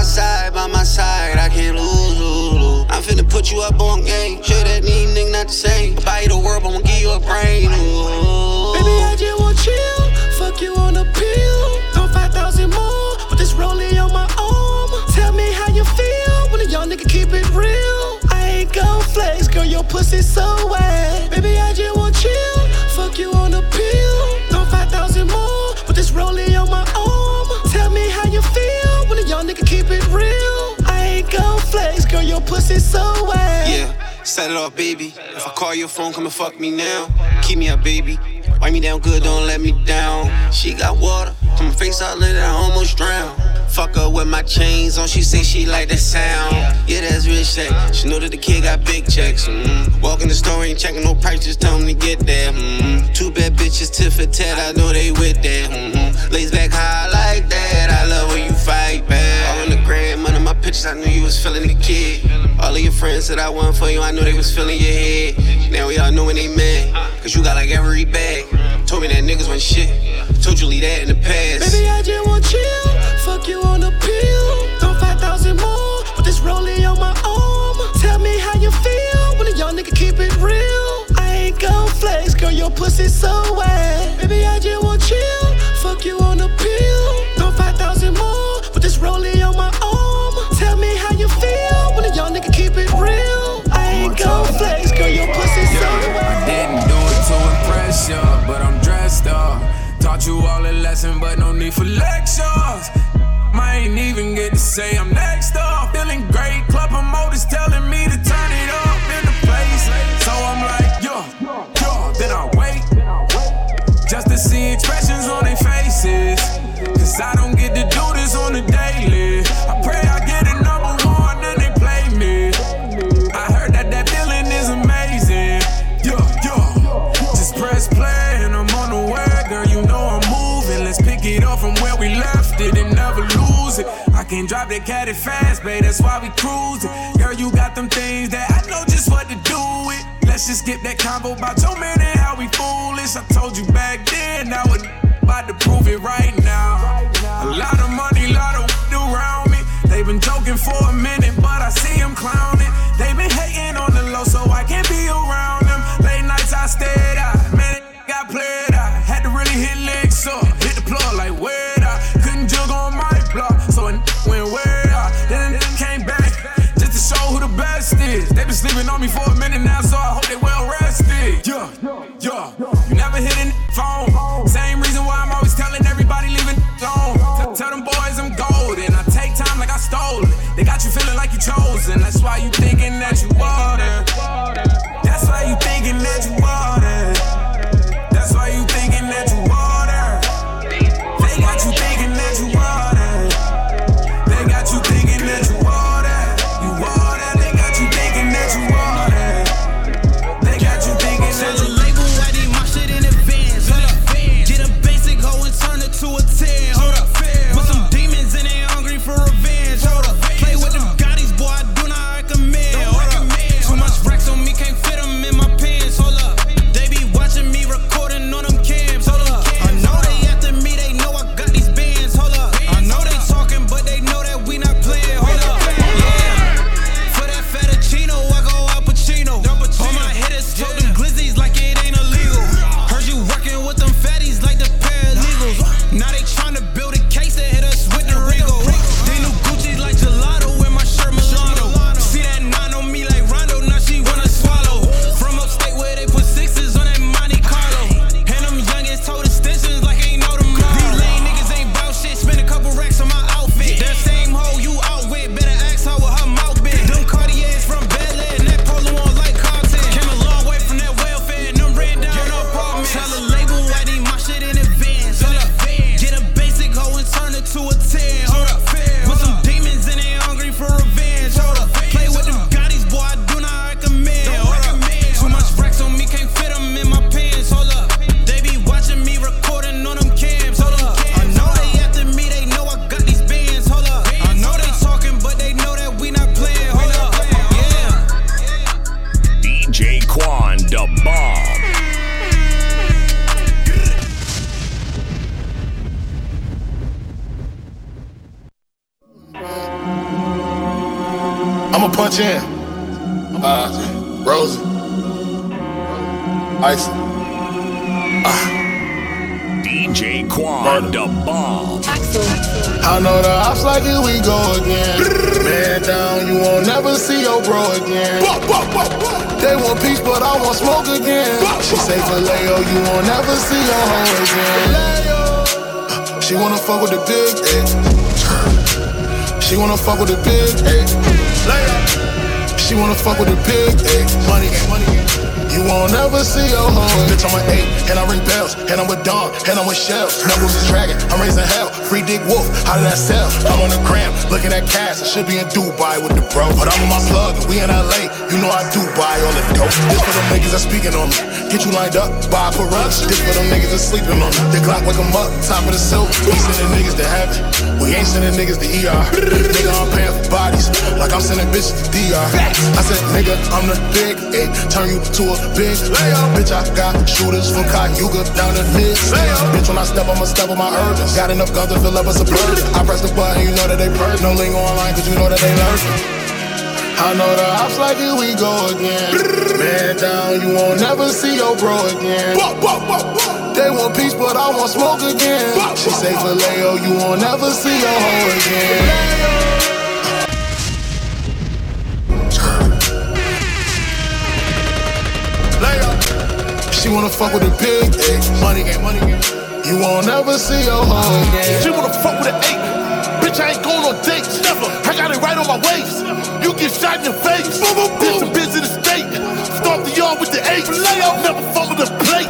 My side, by my side, I can't lose, lose, lose. I'm finna put you up on game. Sure that need nigga not the same. Buy you the world, but I'ma give you a brain. Ooh. Baby, I just want chill. Fuck you on a pill. Throw 5,000 more. Put this rollie on my arm. Tell me how you feel when a young nigga keep it real. I ain't gon' flex, girl, your pussy so wet. Baby, I just want chill. Fuck you on a pill. your pussy so wet. Yeah, set it off, baby. If I call your phone, come and fuck me now. Keep me up, baby. Wipe me down good, don't let me down. She got water, from my face all in, I almost drown. Fuck her with my chains on, she say she like the sound. Yeah, that's real shit. She know that the kid got big checks. Mm-hmm. Walk in the store, ain't checking no price, just tell him to get there. Mm-hmm. Two bad bitches, tit for tat, I know they with that. Mm-hmm. Lays back high like that, I love when you. I knew you was feeling the kid. All of your friends that I won for you, I knew they was feeling your head. Now we all know when they mad, cause you got like every bag. Told me that niggas went shit, told you leave that in the past. Baby, I just want chill, fuck you on the pill. Throw 5,000 more, but this rolling on my arm. Tell me how you feel when a young nigga keep it real. I ain't gon' flex, girl, your pussy so wet. Baby, I just want chill, fuck you on the pill. Throw 5,000 more, but this rolling Taught you all a lesson, but no need for lectures. I ain't even get to say I'm next up. Feeling great, club promoters telling me they cat it fast, babe. That's why we cruising. Girl, you got them things that I know just what to do with. Let's just skip that combo about your man and how we foolish. I told you back then, now it about to prove it right now. A lot of money, lot of around me. They been joking for a minute, but I see them clowning. and that's why you thinking that you are. Bitch, I'm an eight, and I ring bells, and I'm with Dawn, and I'm with Shell. Numbers is dragon, I'm raising hell. Free Dick Wolf, how did I sell? I'm on the gram, looking at cash. I should be in Dubai with the bro, but I'm on my plug, and we in LA. You know I do buy all the dope. This for them niggas that speaking on me. Get you lined up, buy for rush. This for them niggas that sleeping on me. The Glock wake 'em up, top of the silk. We sending niggas to heaven, we ain't sending niggas to ER. Nigga, I'm paying for bodies, like I'm sending bitches to DR. I said, nigga, I'm the big A, turn you to a big layup. Bitch, I got shooters from Cayuga down to mid. Bitch, when I step, I'ma step on my urges. Got enough guns to fill up a suburban. I press the button, you know that they purge. No lingo online, cause you know that they learn. I know the ops like it, we go again. Man down, you won't never see your bro again. They want peace, but I want smoke again. She say for Leo, you won't never see your hoe again. Leo, she wanna fuck with a big A. Eh? Money game, money game. You won't never see your hoe again. She wanna fuck with an eight. Bitch, I ain't going on dates. Never. I got it right on my waist. You get shot in the face. Boom, boom, boom. This bitch in the state. Start the yard with the eight. Lay up, never fumble the plate.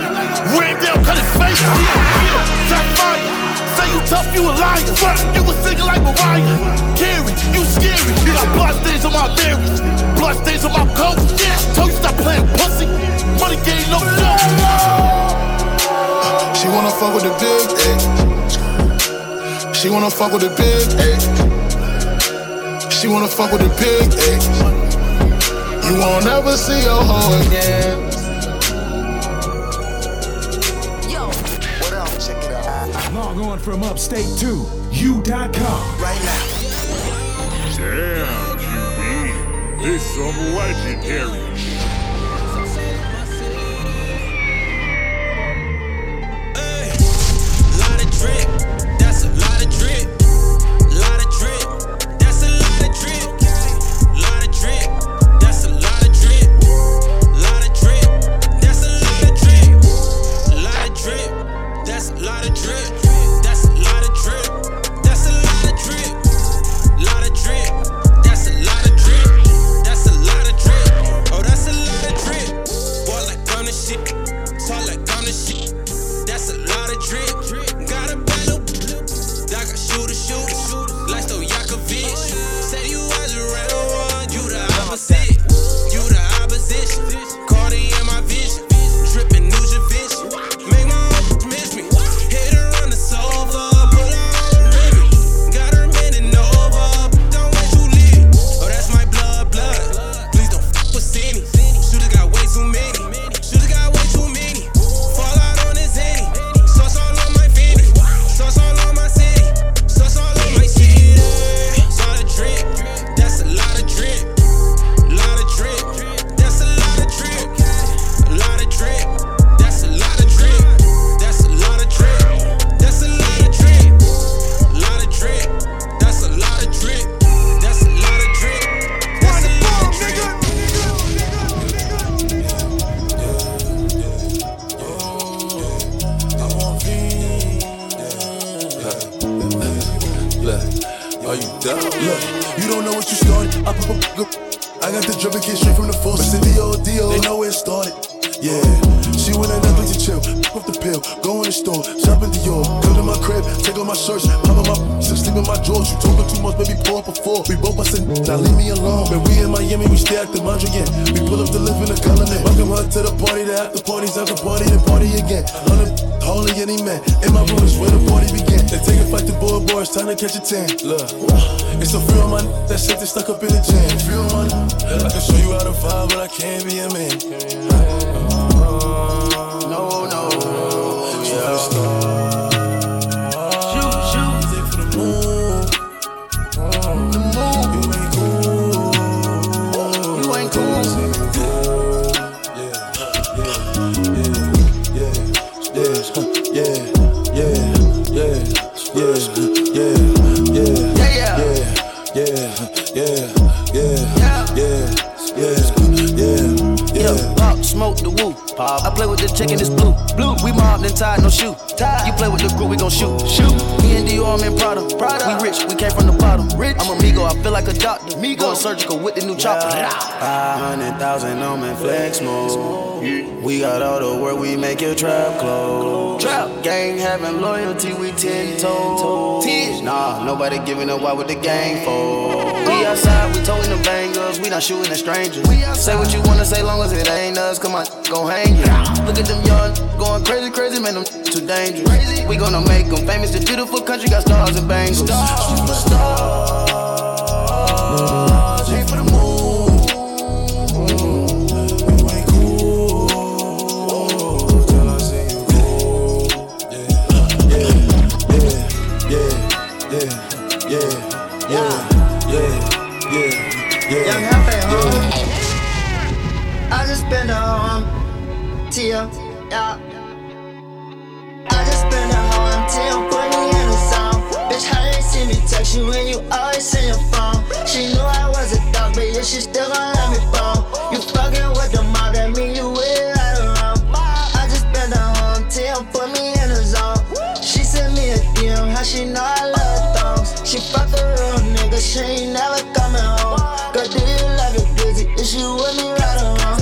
Ran down, cut his face. Yeah, yeah. Shot fire. Say you tough, you a liar. You was singing like Mariah. Carey, you scary. You got blood stains on my berries. Blood stains on my coat. Yeah, told you stop playing pussy. Money game, no joke. She wanna fuck with the big A. She wanna fuck with the big A. She wanna fuck with the big A. You won't ever see your hoe again. Yo, what else? Check it out. Log on from upstate to you.com. Right now. Damn, QB. This some legendary we make your trap close. Trap gang having loyalty, we ten toes. Nah, nobody giving up. Why with the gang for? We outside, we towing the bangers, we not shooting at strangers. Say what you wanna say, long as it ain't us. Come on, go hang it. Look at them young, going crazy, crazy, man, them too dangerous. We gonna make them famous. The beautiful country got stars and bangles. Superstars, aim a yeah, she still gon' let me phone. You fucking with the mob, that mean you with right around. I just been home. Tia, put me in a zone. She sent me a DM, how she know I love thongs. She fuck a real nigga, she ain't never coming home. Girl, do you love it busy? Is you with me right wrong?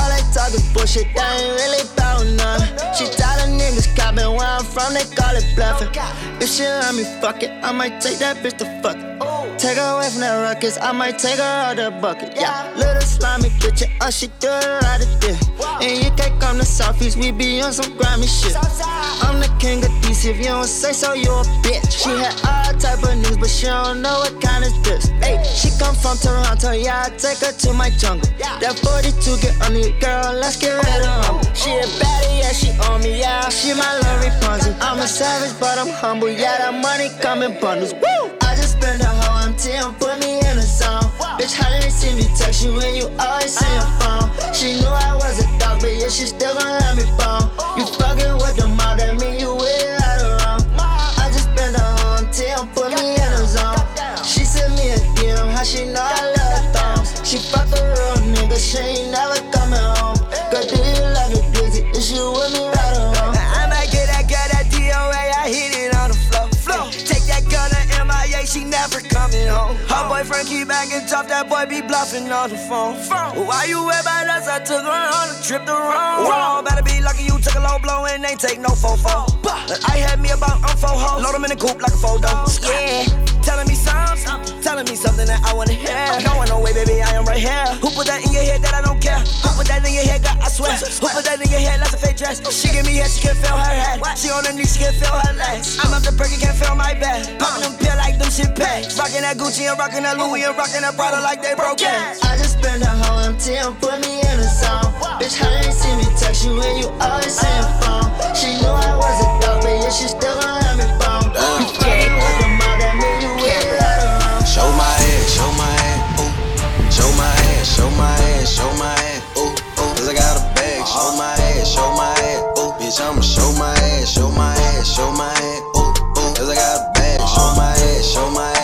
All that talk is bullshit, they ain't really bout none. She tired of niggas copping where I'm from, they call it bluffing. If she let me fuck it, I might take that bitch to fuck it. Take her away from that ruckus, I might take her out the bucket. Yeah, little slimy bitch, uh, she do it right at this. And you can't come to Southeast, we be on some grimy shit. I'm the king of DC, if you don't say so, you a bitch. She had all type of news, but she don't know what kind is this. Hey, she come from Toronto, yeah, I take her to my jungle. That 42 get on you, girl, let's get rid of. She a baddie, yeah, she on me, yeah, she my little Rapunzel. I'm a savage, but I'm humble, yeah, that money come in bundles. Woo! I just spend a whole MTM, put me in a song. Bitch, how did see me text you when you always see your phone? She knew I was a dog, but yeah, she still gon' let me phone. Boyfriend keep acting tough, that boy be bluffing on the phone. Why you about us? I took her on a trip to Rome. Wrong. Better be lucky you took a low blow and ain't take no fofo. I had me about um four hoes, load them in the coupe like a photo. Yeah, telling me something, telling me something that I wanna hear. No, no way, baby, I am right here. Who put that in your head that I don't care? Who put that in your head, God, I swear. Who put that in your head, that's a fake dress. Oh, she give me head, she can feel her head. She on her knees, she can feel her legs. I'm up the perky, can't feel my back. Popping them pill like them shit packs. Rocking that Gucci and rocking that Louis and rocking that Prada like they broke ass. I just spend a whole MTM, put me in a song. Bitch, how you see me text you when you always see your uh. phone? She knew I was a dog, but yeah, she still gon' let me phone. Uh. You show my ass, show my ass, ooh, ooh. Cause I got a bag, show my ass, show my ass, ooh. Bitch, I'ma show my ass, show my ass, show my ass, ooh, ooh. Cause I got a bag, show my ass, show my ass,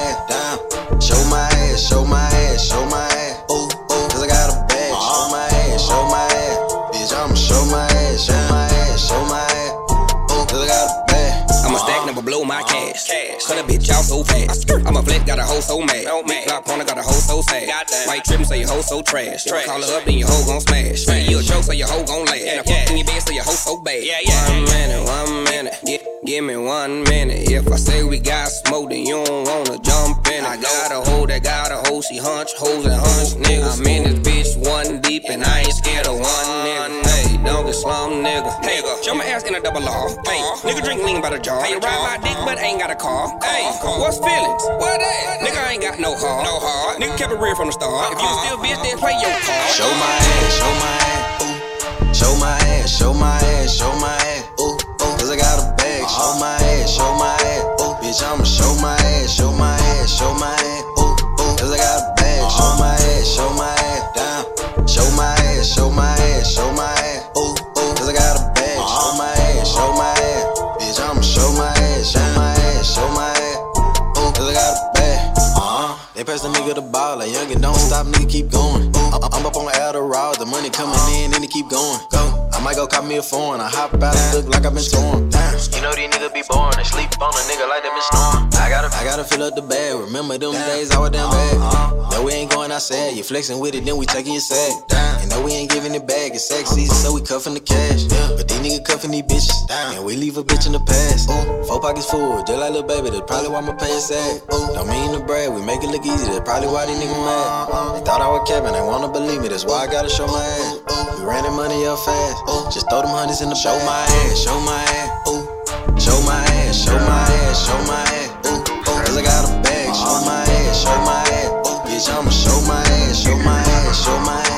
cash. Cut a bitch out so fast. I'm a flat, got a hoe so mad. Big block corner, got a hoe so sad. White trim, say your hoe so trash. Call her up, then your hoe gon' smash. You a joke, so your hoe gon' laugh. And I fuck in your bed, so your hoe so bad. Yeah, yeah. One minute, one minute. Gi- Give me one minute. If I say we got smoke, then you don't wanna jump in. I got a hoe that got a hoe, she hunch hoes and hunch niggas. I'm in this bitch one deep, and I ain't scared of one nigga. Hey, don't slum nigga. Hey, show my ass in a double law. Hey, nigga drink lean by the jar. Hey, ride my dick, but ain't got a car. Hey, what's feelings? What that? Nigga I ain't got no heart. No heart. Nigga kept it real from the start. If you still bitch, then play your part. Show my ass, show my ass, ooh. Show my ass, show my ass, show my ass, ooh, ooh. Cause I got a bag, show my ass, show my ass, ooh. Bitch, I'ma show my ass, show my ass, show my ass, ooh, ooh. Cause I got a bag, show my ass, show my ass, down. Show my ass, show my ass, show my ass, They pass the nigga the ball, like young and don't stop, nigga keep going. I- I'm up on Adderall, the money coming in, and it keep going. Go. I'm might go cop me a phone. I hop out and look like I've been torn. You know these niggas be boring. They sleep on a nigga like they been snoring. I gotta, I gotta fill up the bag. Remember them days I was damn bad. Uh, uh, uh. No, we ain't going outside. You flexing with it, then we taking your sack. And no, we ain't giving it back. It's sexy, so we cuffing the cash. But cuffing these bitches. And we leave a bitch in the past. Four pockets full, just like little baby. That's probably why my pants sad. Don't mean to brag, we make it look easy. That's probably why these niggas mad. They thought I was capping, they wanna believe me. That's why I gotta show my ass. We ran the money up fast. Just throw them hundreds in the Show my ass, show my ass. Ooh. Show my ass, show my ass, show my ass. Ooh. Cause I got a bag. Show my ass, show my ass. Ooh. Bitch, I'ma show my ass, show my ass, show my ass.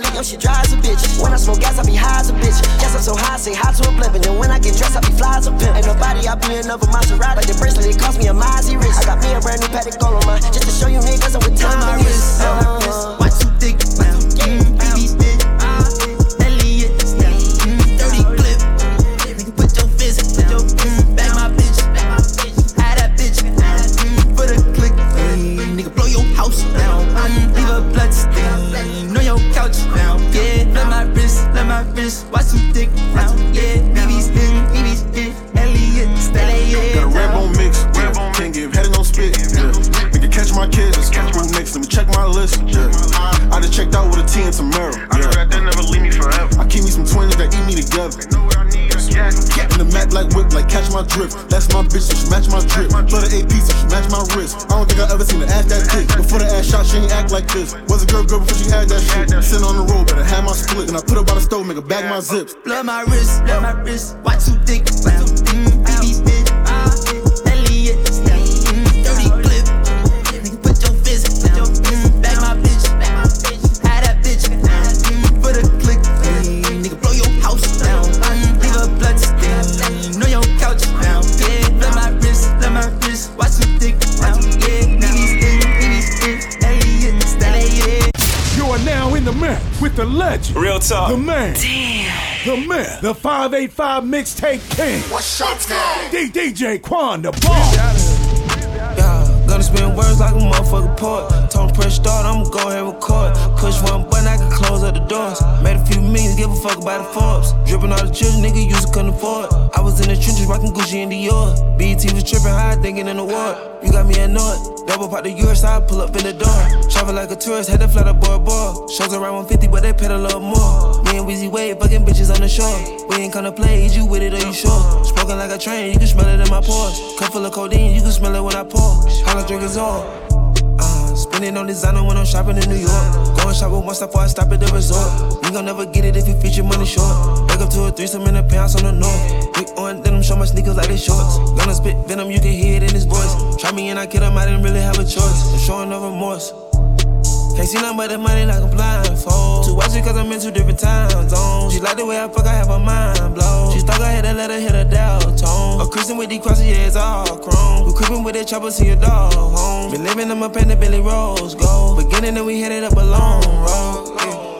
Okay, my session lit, yo, she drives a bitch. When I smoke gas, I be high as a bitch. Yes, I'm so high, say hi to a blimp. And when I get dressed, I be fly as a pimp. Ain't nobody, I be another Maserati. Like the bracelet, it cost me a Mozzie wrist. I got me a brand new Patek on mine, just to show you niggas I'm with time. my wrist, love my wrist. My drip. That's my bitch, so she match my drip. Blood AP, so she match my wrist. I don't think I ever seen her ass that thick. Before the ass shot, she ain't act like this. Was a girl girl before she had that shit. Sitting on the road, better have my split. Then I put her by the stove, make her bag my zips. Love my wrist, love my wrist. Why too thick now. Mm, BB legend. Real. The man. Damn. The man. The 585 mixtape king. What's up, man? D- DJ Quan Da Bomb. Yeah, gonna spin words like a motherfucker poet. Told him press start, I'ma go ahead and record. Push one button, I can close up the doors. Made a few millions, give a fuck about the Forbes. Dripping all the children, nigga used to couldn't afford. I was in the trenches rocking Gucci and Dior. BET was tripping high, thinking in the war. You got me annoyed. Double pop the US, I pull up in the door. Travel like a tourist, had to fly the boy boy. Shows around 150, but they paid a little more. Me and Weezy Wade, fucking bitches on the shore. We ain't gonna play, is you with it or you sure? Smoking like a train, you can smell it in my pores. Cup full of codeine, you can smell it when I pour. I drink is all. Spending on designer when I'm shopping in New York. Going shopping once before I stop at the resort. You gon' never get it if you feature money short. Wake up to a threesome in the pants on the north. Big on denim, show my sneakers like they shorts. Gonna spit venom, you can hear it in his voice. Try me and I kill him, I didn't really have a choice. I'm showing no remorse. Can't see nothing but the money like I'm blindfold. Too watch it cause I'm in two different time zones. She like the way I fuck, I have her mind blown. She thought I had to let her hit a dial tone. A Christian with these crosses, yeah, it's all chrome. We creeping with that chopper, see your dog home. Been living pen, the Billy Rose gold. Beginning and we headed up a long road. Yeah.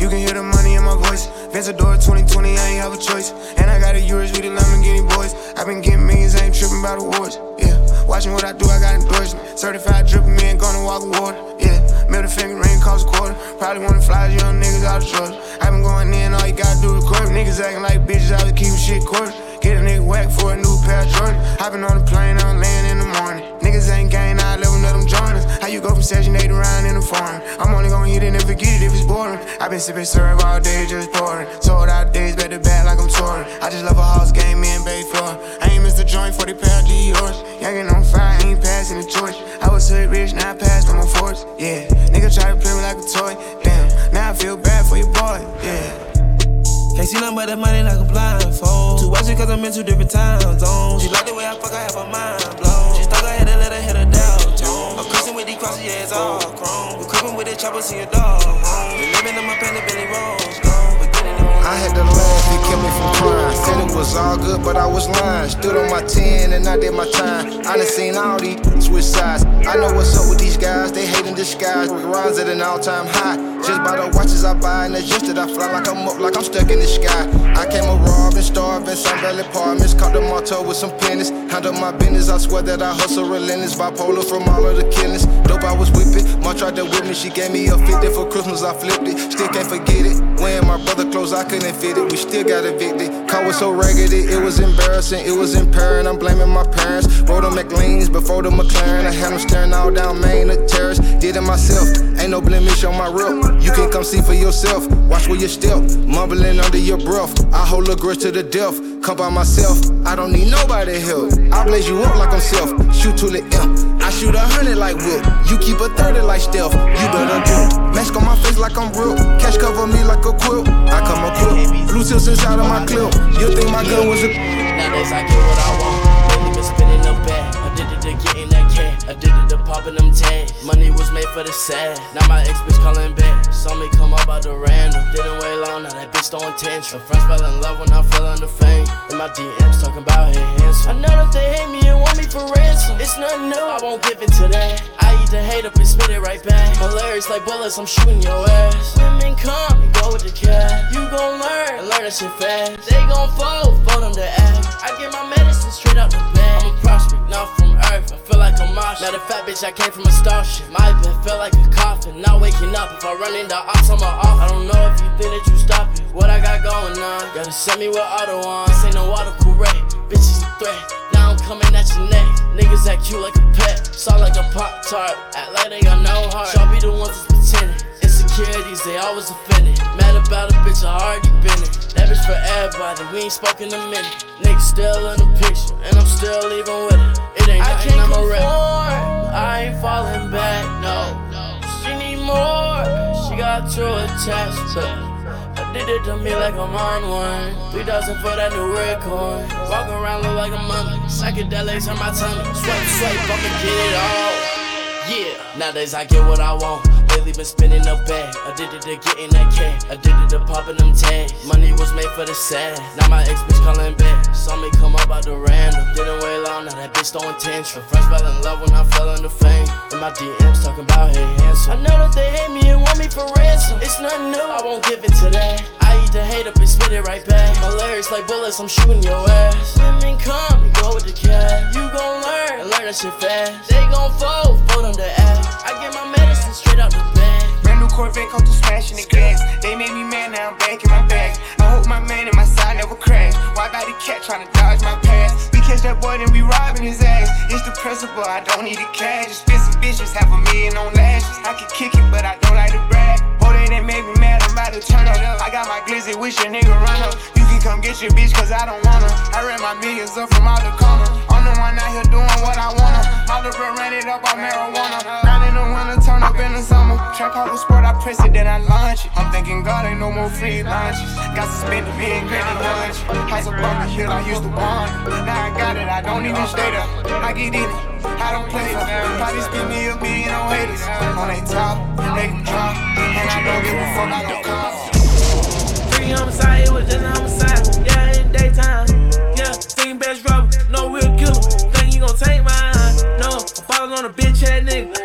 You can hear the money in my voice. Vencedor 2020, I ain't have a choice. And I got a Urus with the Lamborghini boys. i been getting millions, I ain't tripping about awards. Yeah, watching what I do, I got endorsement. Certified dripping, me ain't gonna walk water. Yeah, middle finger ring cost a quarter. Probably wanna fly young niggas out of Georgia. i been going in, all you gotta do is court. Niggas acting like bitches, I was keeping shit quarter. Get a nigga whack for a new pair of Jordan. Hopping on the plane, I'm laying in the morning. Niggas ain't gang, I live let them join us. How you go from section 8 around in the foreign? I'm only gonna hit it and forget it if it's boring. i been sipping syrup all day, just pouring. Sold out days, back to back like I'm touring. I just love a house game, me and Bay for. I ain't missed a joint for the pair of yours. Youngin' on fire, ain't passing the torch. I was hood rich, now I passed on my force. Yeah, nigga try to play me like a toy. Damn, now I feel bad for your boy. Yeah. Can't see nothing but that money like a blindfold. Too watching cause I'm in two different time zones. She like the way I fuck, I have her mind blown. She stuck her head and let her hit her down tone. I'm cruising with these crosses, it's all chrome. We creeping with the chopper, see a dog home. We living in my pen, Billy Rose, I had to laugh, it kept me from crying. Said it was all good, but I was lying. Stood on my 10 and I did my time. I done seen all these switch sides. I know what's up with these guys, they hate in disguise. We rise at an all time high. Just by the watches I buy and the jets that I fly like I'm up, like I'm stuck in the sky. I came a robbing, starving, some Valley apartments. Caught the motto with some pennies. Handle my business, I swear that I hustle relentless. Bipolar from all of the killings. Dope, I was whipping. Mom tried to whip me, she gave me a 50 for Christmas, I flipped it. Still can't forget it. Wearing my brother clothes, I couldn't fit it. We still got evicted. Car was so raggedy, it was embarrassing. It was impairing. I'm blaming my parents. Rode the McLean's before the McLaren. I had them staring all down Main, the terrace. Did it myself. Ain't no blemish on my rip. You can come see for yourself. Watch where you step. Mumbling under your breath. I hold a grudge to the death. Come by myself. I don't need nobody help. I blaze you up like I'm self. Shoot to the M. I shoot a hundred like Will. You keep a 30 like stealth. You better do. Mask on my face like I'm real. Cash cover me like a quilt. I come equipped. Blue tips inside of my clip. You think my gun was a. I get what I want. Been spinning bag. Addicted to getting that. Addicted to popping them tags. Money was made for the sad. Now my ex bitch calling back. Saw me come up out the random. Didn't wait long. Now that bitch throwing tantrum. Friends fell in love when I fell under fame. In my DMs talking about her handsome. I know that they hate me and want me for ransom. It's nothing new. I won't give it to that. I eat the hate up and spit it right back. My lyrics like bullets. I'm shooting your ass. Women come and go with the cat. You gon' learn and learn that shit fast. They gon' fold, fold them to act. I get my medicine straight out the bag. I'm a prospect, not from Earth. I feel like a Martian. Matter of fact, bitch, I came from a starship. My bed felt like a coffin. Not waking up. If I run into ops, I'm a off. I don't know if you think that you stop it. What I got going on? Gotta send me with auto on. This ain't no auto correct. Bitch is a threat. Now I'm coming at your neck. Niggas act cute like a pet. Sound like a pop tart. Act like they got no heart. Y'all be the ones that's pretending. Insecurities, they always offended. Mad about a bitch, I already been it. That bitch for everybody, we ain't spoken a minute. Niggas still in the picture, and I'm still leaving with it. It ain't I can't I'm a conform, I ain't falling back, no. No. She need more, she got too attached to I did it to me like I'm on one. 3000 for that new red coin. Walk around look like a mummy. Psychedelics on my tummy. Swipe, swipe, I'ma get it all. Yeah, nowadays I get what I want. Lately been spinning the bag. Addicted to getting that cash. Addicted to popping them tags. Money was made for the sad. Now my ex bitch calling back. Saw me come up out the random. Didn't wait long, now that bitch throwing tantrum. Friends fell in love when I fell into fame. In my DMs talking about hey handsome. I know that they hate me and want me for ransom. It's nothing new, I won't give it to that. I eat the hate up and spit it right back. My lyrics like bullets, I'm shooting your ass. Women come and go with the cat. You gon' learn and learn that shit fast. They gon' fold, fold them to act. I get my medicine straight out the bag. Brand new Corvette come through smashing the glass. They made me mad, now I'm back in my bag. I hope my man and my side never crash. Why body cat trying to dodge my past? We catch that boy, then we robbing his ass. It's the principle, I don't need the cash. Some bitches, half a million on lashes. I can kick it, but I don't like to brag. Boy, they done made me mad, I'm about to turn up. I got my glizzy, wish a nigga run up. You can come get your bitch, cause I don't her. I ran my millions up from all the corner. I'm the one out here doing what I wanna. Bro ran it up on marijuana. Down in the winter, turn up in the summer. Track out the sport, I press it, then I launch it. I'm thinking God ain't no more free lunches. Got suspended, me and granny lunch. House up on the hill, I used to want. Now I got it, I don't even stay there. I get in it, I don't play it. Probably spend me a million on haters. On they top, they can drop. And I don't give a fuck, I don't Free homicide, it was just homicide. Yeah, in daytime. Yeah, team best rubber, no real killer. Think you gon' take mine? No, I'm falling on a bitch head nigga.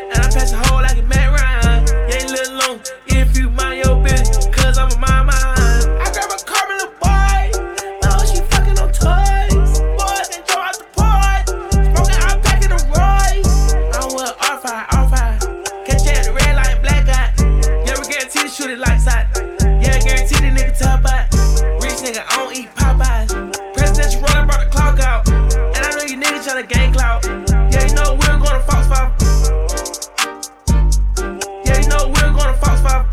Clout. Yeah, you know we're to Fox 5. Yeah, you know we're to Fox 5.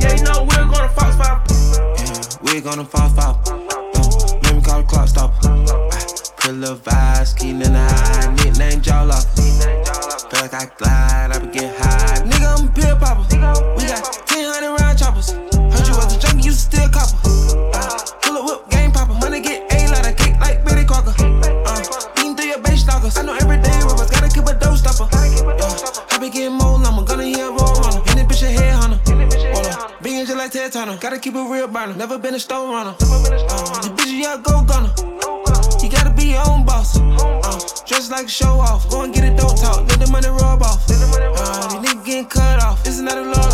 Yeah, you know we're to Fox 5. we're gonna fall, fall. Uh, let me call the clock stop. Put little vibes, keen in the eye. Nickname Jawla. Feel like I glide, I be get high. Nigga, I'm a pill popper. We got 1000 round choppers. Heard you was a junkie, you still copper. Uh, pull up whip, gotta keep it real burner. Never been a stone runner. Uh, this bitch, yeah, go gunner. You gotta be your own boss. Uh, dress like a show off. Go and get it, don't talk. Let the money rub off. Uh, these niggas getting cut off. Is not a love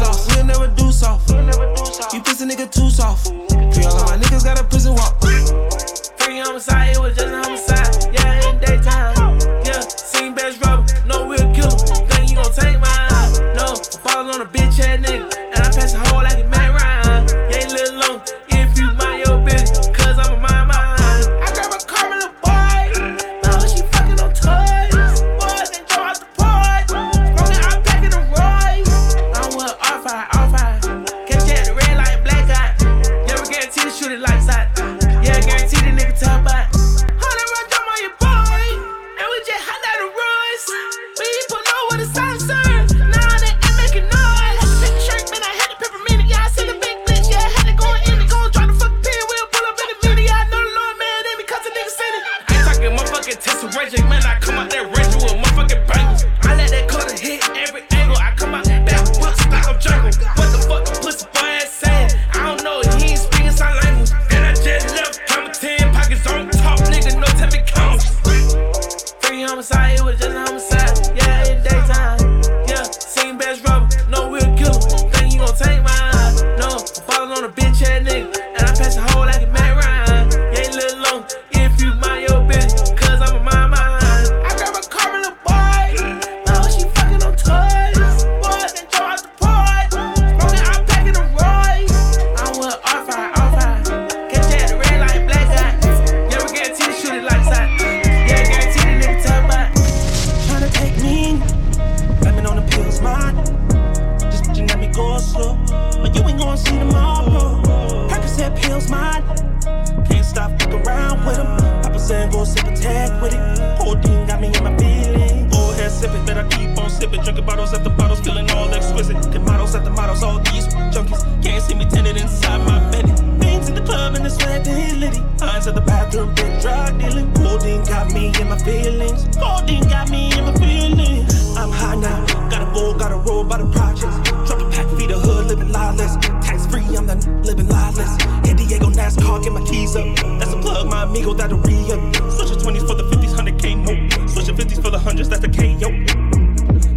amigo, that'll re up. Switching 20s for the 50s, 100k more. Switching 50s for the 100s, that's the KO.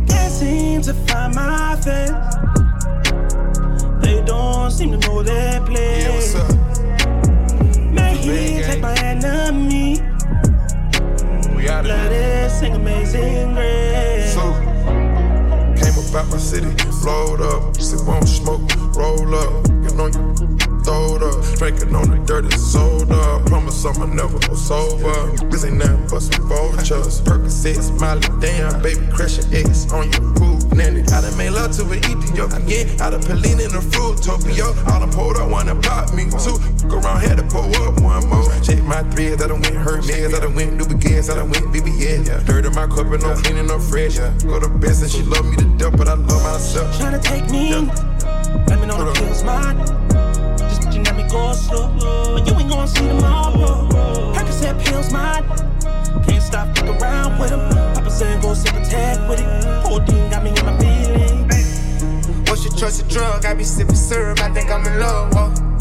Can't seem to find my face. They don't seem to know their place. Yeah, what's up? Man, he take my enemy. We out Let it sing amazing grace. So, came about my city, blowed up. Sip on smoke, roll up. You know you throwed up. Drinking on the dirty soda. Promise I'ma never go sober. This ain't nothing but some vultures. Percocet, smiley, damn. Baby, crash your ex on your poop, nanny. I done made love to an Ethiopian. Out of Pelin in the Fruitopia. All them pulled up, one to pop me too. Go around, had to pull up one more. Check my threads, I done went Hermes. I done went Louis I done went BBS. Dirt in my cup and I'm cleaning up fresh. Yeah. Go to best and she love me to death, but I love myself. Tryna take me, blaming on the pills, man. Let slow, but you ain't gonna see tomorrow. Percocet pills, man. Can't stop fuck around with 'em. Papa saying go sip a tag with it. Codeine got me in my feelings. What's your choice of drug? I be sipping syrup, I think I'm in love. Whoa.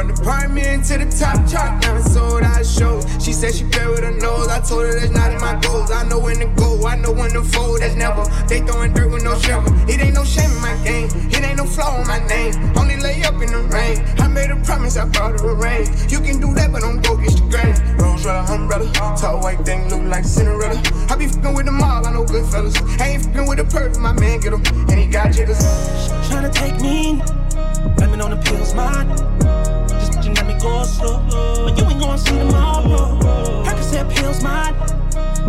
From the apartment to the top chart, never sold out shows. She said she play with her nose. I told her that's not in my goals. I know when to go, I know when to fold. That's never. They throwing dirt with no shovel. It ain't no shame in my game. It ain't no flaw in my name. Only lay up in the rain. I made a promise, I brought her a ring. You can do that, but don't go get the grain. Rose red umbrella, tall white thing look like Cinderella. I be fucking with them all, I know good fellas. I ain't fucking with the perfect, my man get him, and he got jiggers. Tryna take me, blaming on the pills, man. Just bitchin' let me go slow, but you ain't gonna see tomorrow. Percocet pills, man.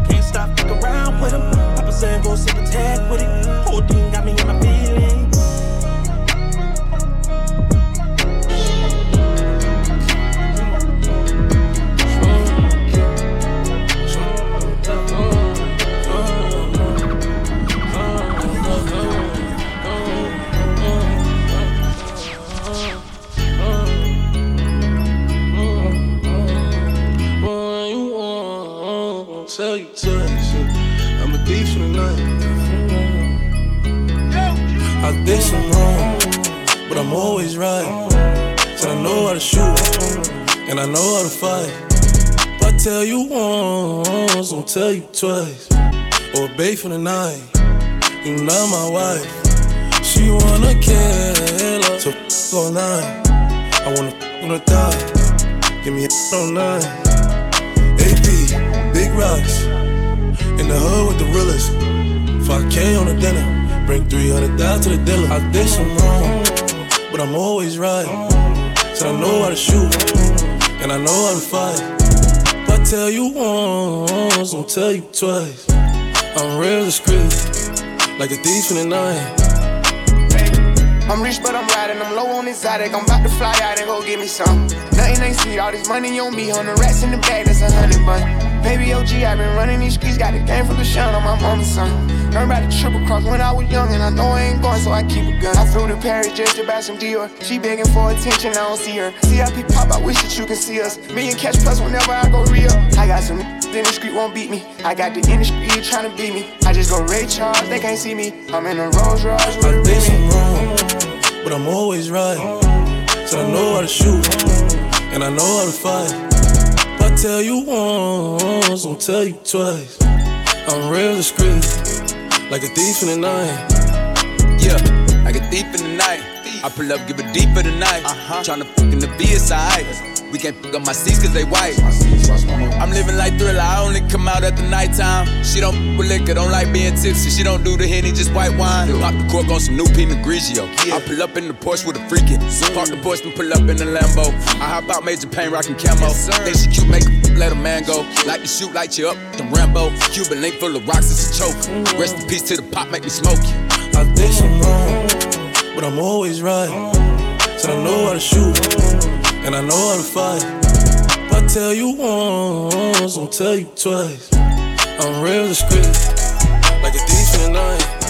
Can't stop fuck around with 'em. Papa saying go sip a tag with it. Codeine got me in my feelings. beef tonight. I did some wrong, but I'm always right. Said I know how to shoot, and I know how to fight. If I tell you once, I'll tell you twice. Or babe for the night, you not my wife. She wanna kill her, so f all night. I wanna f on die, give me a f all night. AP, big rocks in the hood with the realest. 5K on the dinner, bring 300 down to the dealer. I did some wrong, but I'm always right. Said I know how to shoot, and I know how to fight. If I tell you once, I'll tell you twice. I'm real discreet, like a thief in the night. I'm rich, but I'm riding. I'm low on exotic. I'm about to fly out and go get me some. Nothing ain't sweet. All this money on me. On the rats in the bag, that's a hundred bun. Baby OG, i been running these streets. Got the game from the shine on my mama's son. Learned about the triple cross when I was young, and I know I ain't going, so I keep a gun. I flew to Paris just to buy some Dior. She begging for attention, I don't see her. CIP pop, I wish that you could see us. Million catch plus whenever I go real. I got some in the street won't beat me. I got the industry trying to beat me. I just go Ray Charles, they can't see me. I'm in a Rolls Royce with a Remy. But I'm always right. So I know how to shoot, and I know how to fight. I tell you once, I'll tell you twice. I'm real discreet, like a thief in the night. Yeah, like a thief in the night. I pull up, give it deep for the night. Uh-huh. Tryna fuck in the VSI. We can't fuck up my seats cause they white. I'm living like thriller, I only come out at the nighttime. She don't with liquor, don't like being tipsy. She don't do the henny, just white wine. Pop the cork on some new Pinot Grigio. I pull up in the Porsche with a freakin'. Park the Porsche and pull up in the Lambo. I hop out Major Payne, rockin' camo. Think she cute, make a let a man go. Like to shoot, light you up, the Rambo. Cuban link full of rocks, it's a choke. Rest in peace to the pop, make me smoke you. I did some wrong, but I'm always right. So I know how to shoot and I know how to fight. If I tell you once, I'll tell you twice. I'm real discreet, like a in night.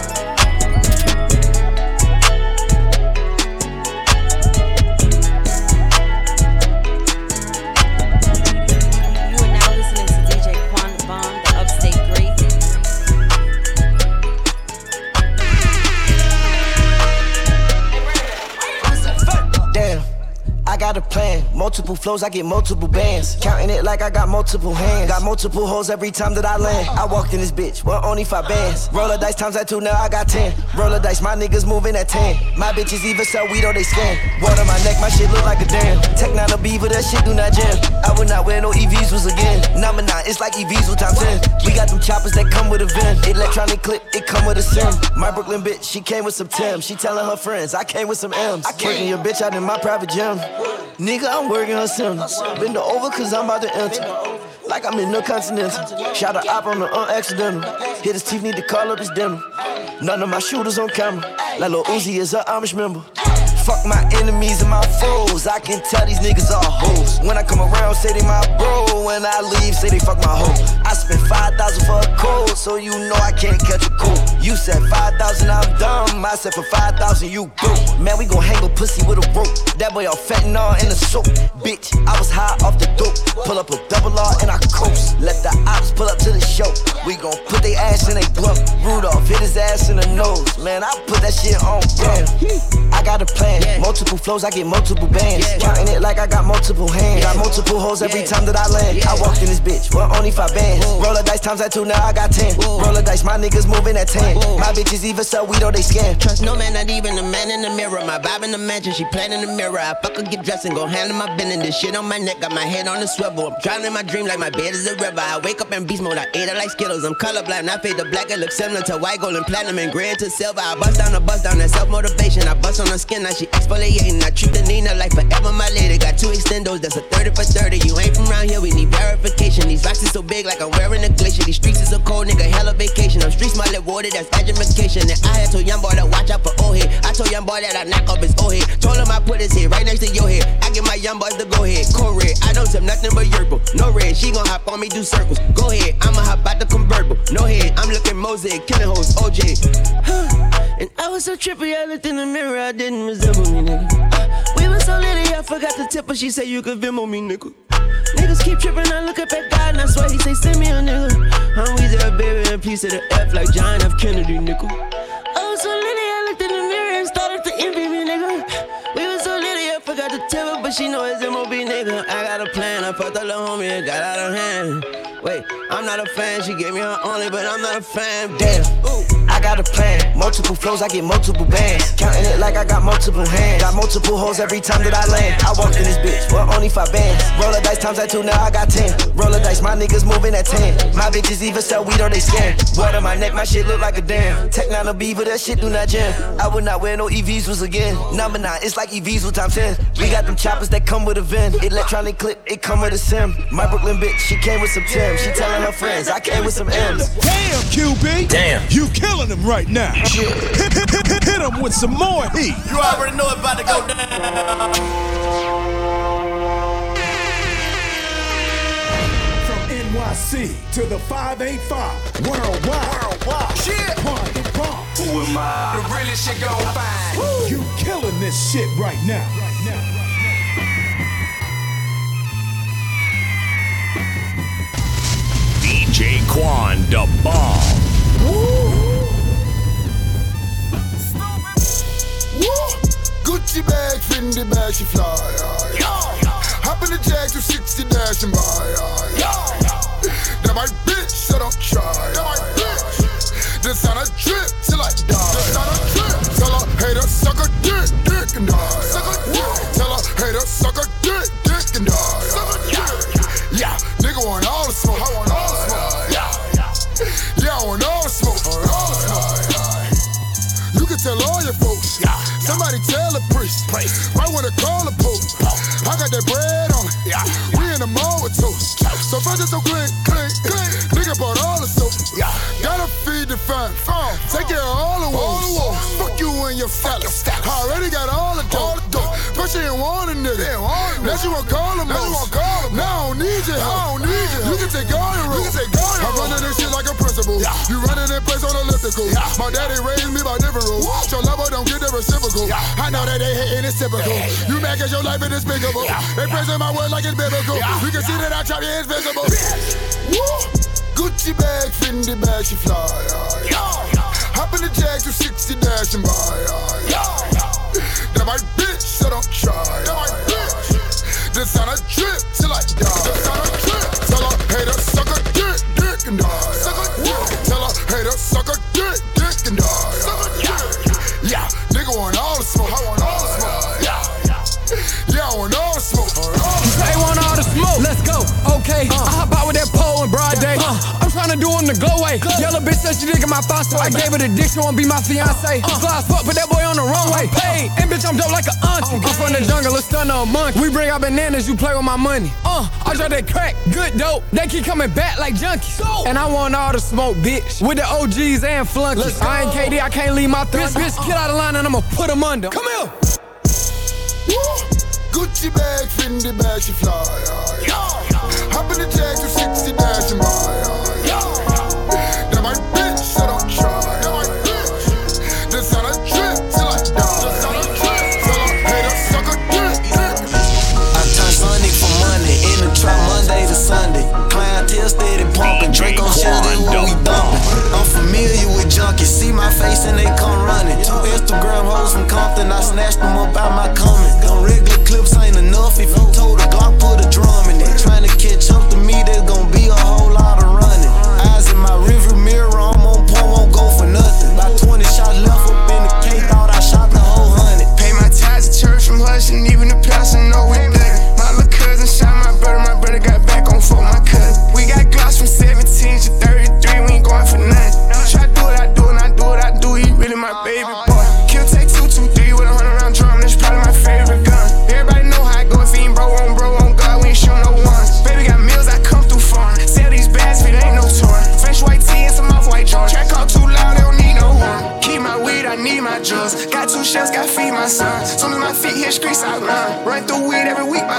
Got a plan. Multiple flows, I get multiple bands. Counting it like I got multiple hands. Got multiple holes every time that I land. I walked in this bitch, well, only five bands. Roller dice times that two, now I got ten. Roller dice, my niggas moving at ten. My bitches even sell weed or they scan. Water my neck, my shit look like a dam. Tech not a beaver, that shit do not jam. I would not wear no EVs was again. Number nine, it's like EVs with time 10. We got them choppers that come with a VIN. Electronic clip, it come with a sim. My Brooklyn bitch, she came with some Tim. She telling her friends, I came with some M's. I Working your bitch out in my private gym. Nigga, I'm working her sentence. Bend the over cause I'm about to enter. Like I'm in the continental. Shot a op on the unaccidental. Hit his teeth, need to call up his dental. None of my shooters on camera. Like Lil Uzi is a Amish member. Fuck my enemies and my foes. I can tell these niggas are hoes. When I come around, say they my bro. When I leave, say they fuck my hoe. I spent 5,000 for a cold, so you know I can't catch a cold. You said 5,000, I'm dumb. I said for 5,000, you broke. Man, we gon' hang a pussy with a rope. That boy all fentanyl in the soap. Bitch, I was high off the dope. Pull up a double R and I coast. Let the ops pull up to the show. We gon' put they ass in they blunt. Rudolph hit his ass in the nose. Man, I put that shit on. Damn. I got a plan. Multiple flows, I get multiple bands. Counting it like I got multiple hands. Got multiple holes every time that I land. I walked in this bitch, well, only five bands. Roll the dice times that two, now I got ten. Roll the dice, my niggas moving at ten. My bitches even sell weed or they scam. Trust no man, not even a man in the mirror. My vibe in the mansion, she playing in the mirror. I fuck her, get dressed and go handle my business. This shit on my neck, got my head on the swivel. I'm drowning my dream like my bed is a river. I wake up in beast mode, I eat it like Skittles. I'm colorblind, I fade the black, it looks similar to white, gold, and platinum, and gray to silver. I bust down the bust down, that self motivation. I bust on her skin, now she exfoliating. I treat the Nina like forever, my lady. Got two extendos, that's a 30 for 30. You ain't from around here, we need verification. These is so big, like I'm wearing a glacier. These streets is so cold, nigga, hella vacation. I'm street smart, water, that's education. And I had told young boy to watch out for old. I told young boy that I knock off his old. Told him I put his head right next to your head. I get my young boys to go ahead. Red, I don't tip nothing but yerba. No red, she gon' hop on me, do circles. Go ahead, I'ma hop out the convertible. No head, I'm looking mosaic, killing hoes, OJ. and I was so trippy, I looked in the mirror, I didn't resemble me, nigga. We was so litty, I forgot the tip her. She said you could Venmo me, nigga. Niggas keep tripping, I look up at God and I swear he say send me a nigga. I'm Weezy, a baby, and a piece of the F like John F. Kennedy, nigga. Oh, so litty, I looked in the mirror and started to envy me, nigga. We was so litty, I forgot the tip but she know it's M.O.B., nigga. I got a plan, I fucked up the homie and got out of hand. Wait, I'm not a fan, she gave me her only, but I'm not a fan. Damn, ooh, I got a plan. Multiple flows, I get multiple bands. Counting it like I got multiple hands. Got multiple holes every time that I land. I walked in this bitch, well, only five bands. Roll the dice times I two, now I got ten. Roll the dice, my niggas moving at ten. My bitches either sell weed or they scam. Blood on my neck, my shit look like a dam. Tech nine a beaver, that shit do not jam. I would not wear no EVs was again. Number nine, it's like EVs with times 10. We got them choppers that come with a VIN. Electronic clip, it come with a SIM. My Brooklyn bitch, she came with some Tim. She telling her friends, I came with some M's. Damn, QB. Damn. You killing them right now. Hit, hit, hit, hit, hit them with some more heat. You already know it's about to go down. From NYC to the 585, worldwide. Worldwide. Shit. Pump the pump. Who am I? The realest shit gon' find. You killing this shit right now. Right now. DJ Quan Da Bomb. Gucci bag, Fendi bag, she fly. Yeah, yeah. Hop in the Jag 260 dash and buy. Yeah, That my bitch, so don't try. That my bitch. This on a trip till I die. This on a trip. Tell her hater suck a dick, dick and die. Suck a dick. Tell her hater suck a dick, dick and die. Suck a dick. Yeah, nigga want all the smoke. I want Somebody tell a priest. When they call the pope. I got that bread on it. We in the mall with toast. So first it's so clean, clean, clean. Nigga bought all the soap. Gotta feed the fam. Take care of all the wolves. Fuck you and your fellas. I already got all the dope. But she ain't want a nigga. Now she won't call him. Now I don't need your help. You can take all your roles. I'm running this shit like a principal. You running in place on elliptical. My daddy raised me by different rules. Your level don't get the reciprocal. I know that they hating it's typical. You mad cause your life is despicable. They praising my word like it's biblical. You can see that I try to is visible. Woo! Gucci bag, Fendi bag, she fly. Hop in the Jag 260 dash and buy. That my bitch, so don't try. That my bitch. This on a trip on the. Yellow bitch said she digging my thoughts, so I gave her the dick. She wanna be my fiance. Uh, Fly as fuck, put that boy on the runway. Hey, and bitch, I'm dope like a auntie. I'm from the jungle, a stunner, a monkey. We bring out bananas, you play with my money. Uh, I drop that crack, good dope. They keep coming back like junkies. And I want all the smoke, bitch. With the OGs and flunkies. I ain't KD, I can't leave my thunder. Bitch, bitch, get out of line and I'ma put them under. Come here. Gucci bag, Fendi bag, she fly. Hop in the Jag 260 dash and buy. That Instagram hoes from Compton, I snatched them up out my coming. Them regular clips ain't enough if you told a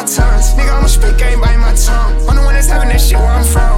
by tons. Nigga, I'ma speak, I ain't bite my tongue. I'm the one that's having that shit where I'm from.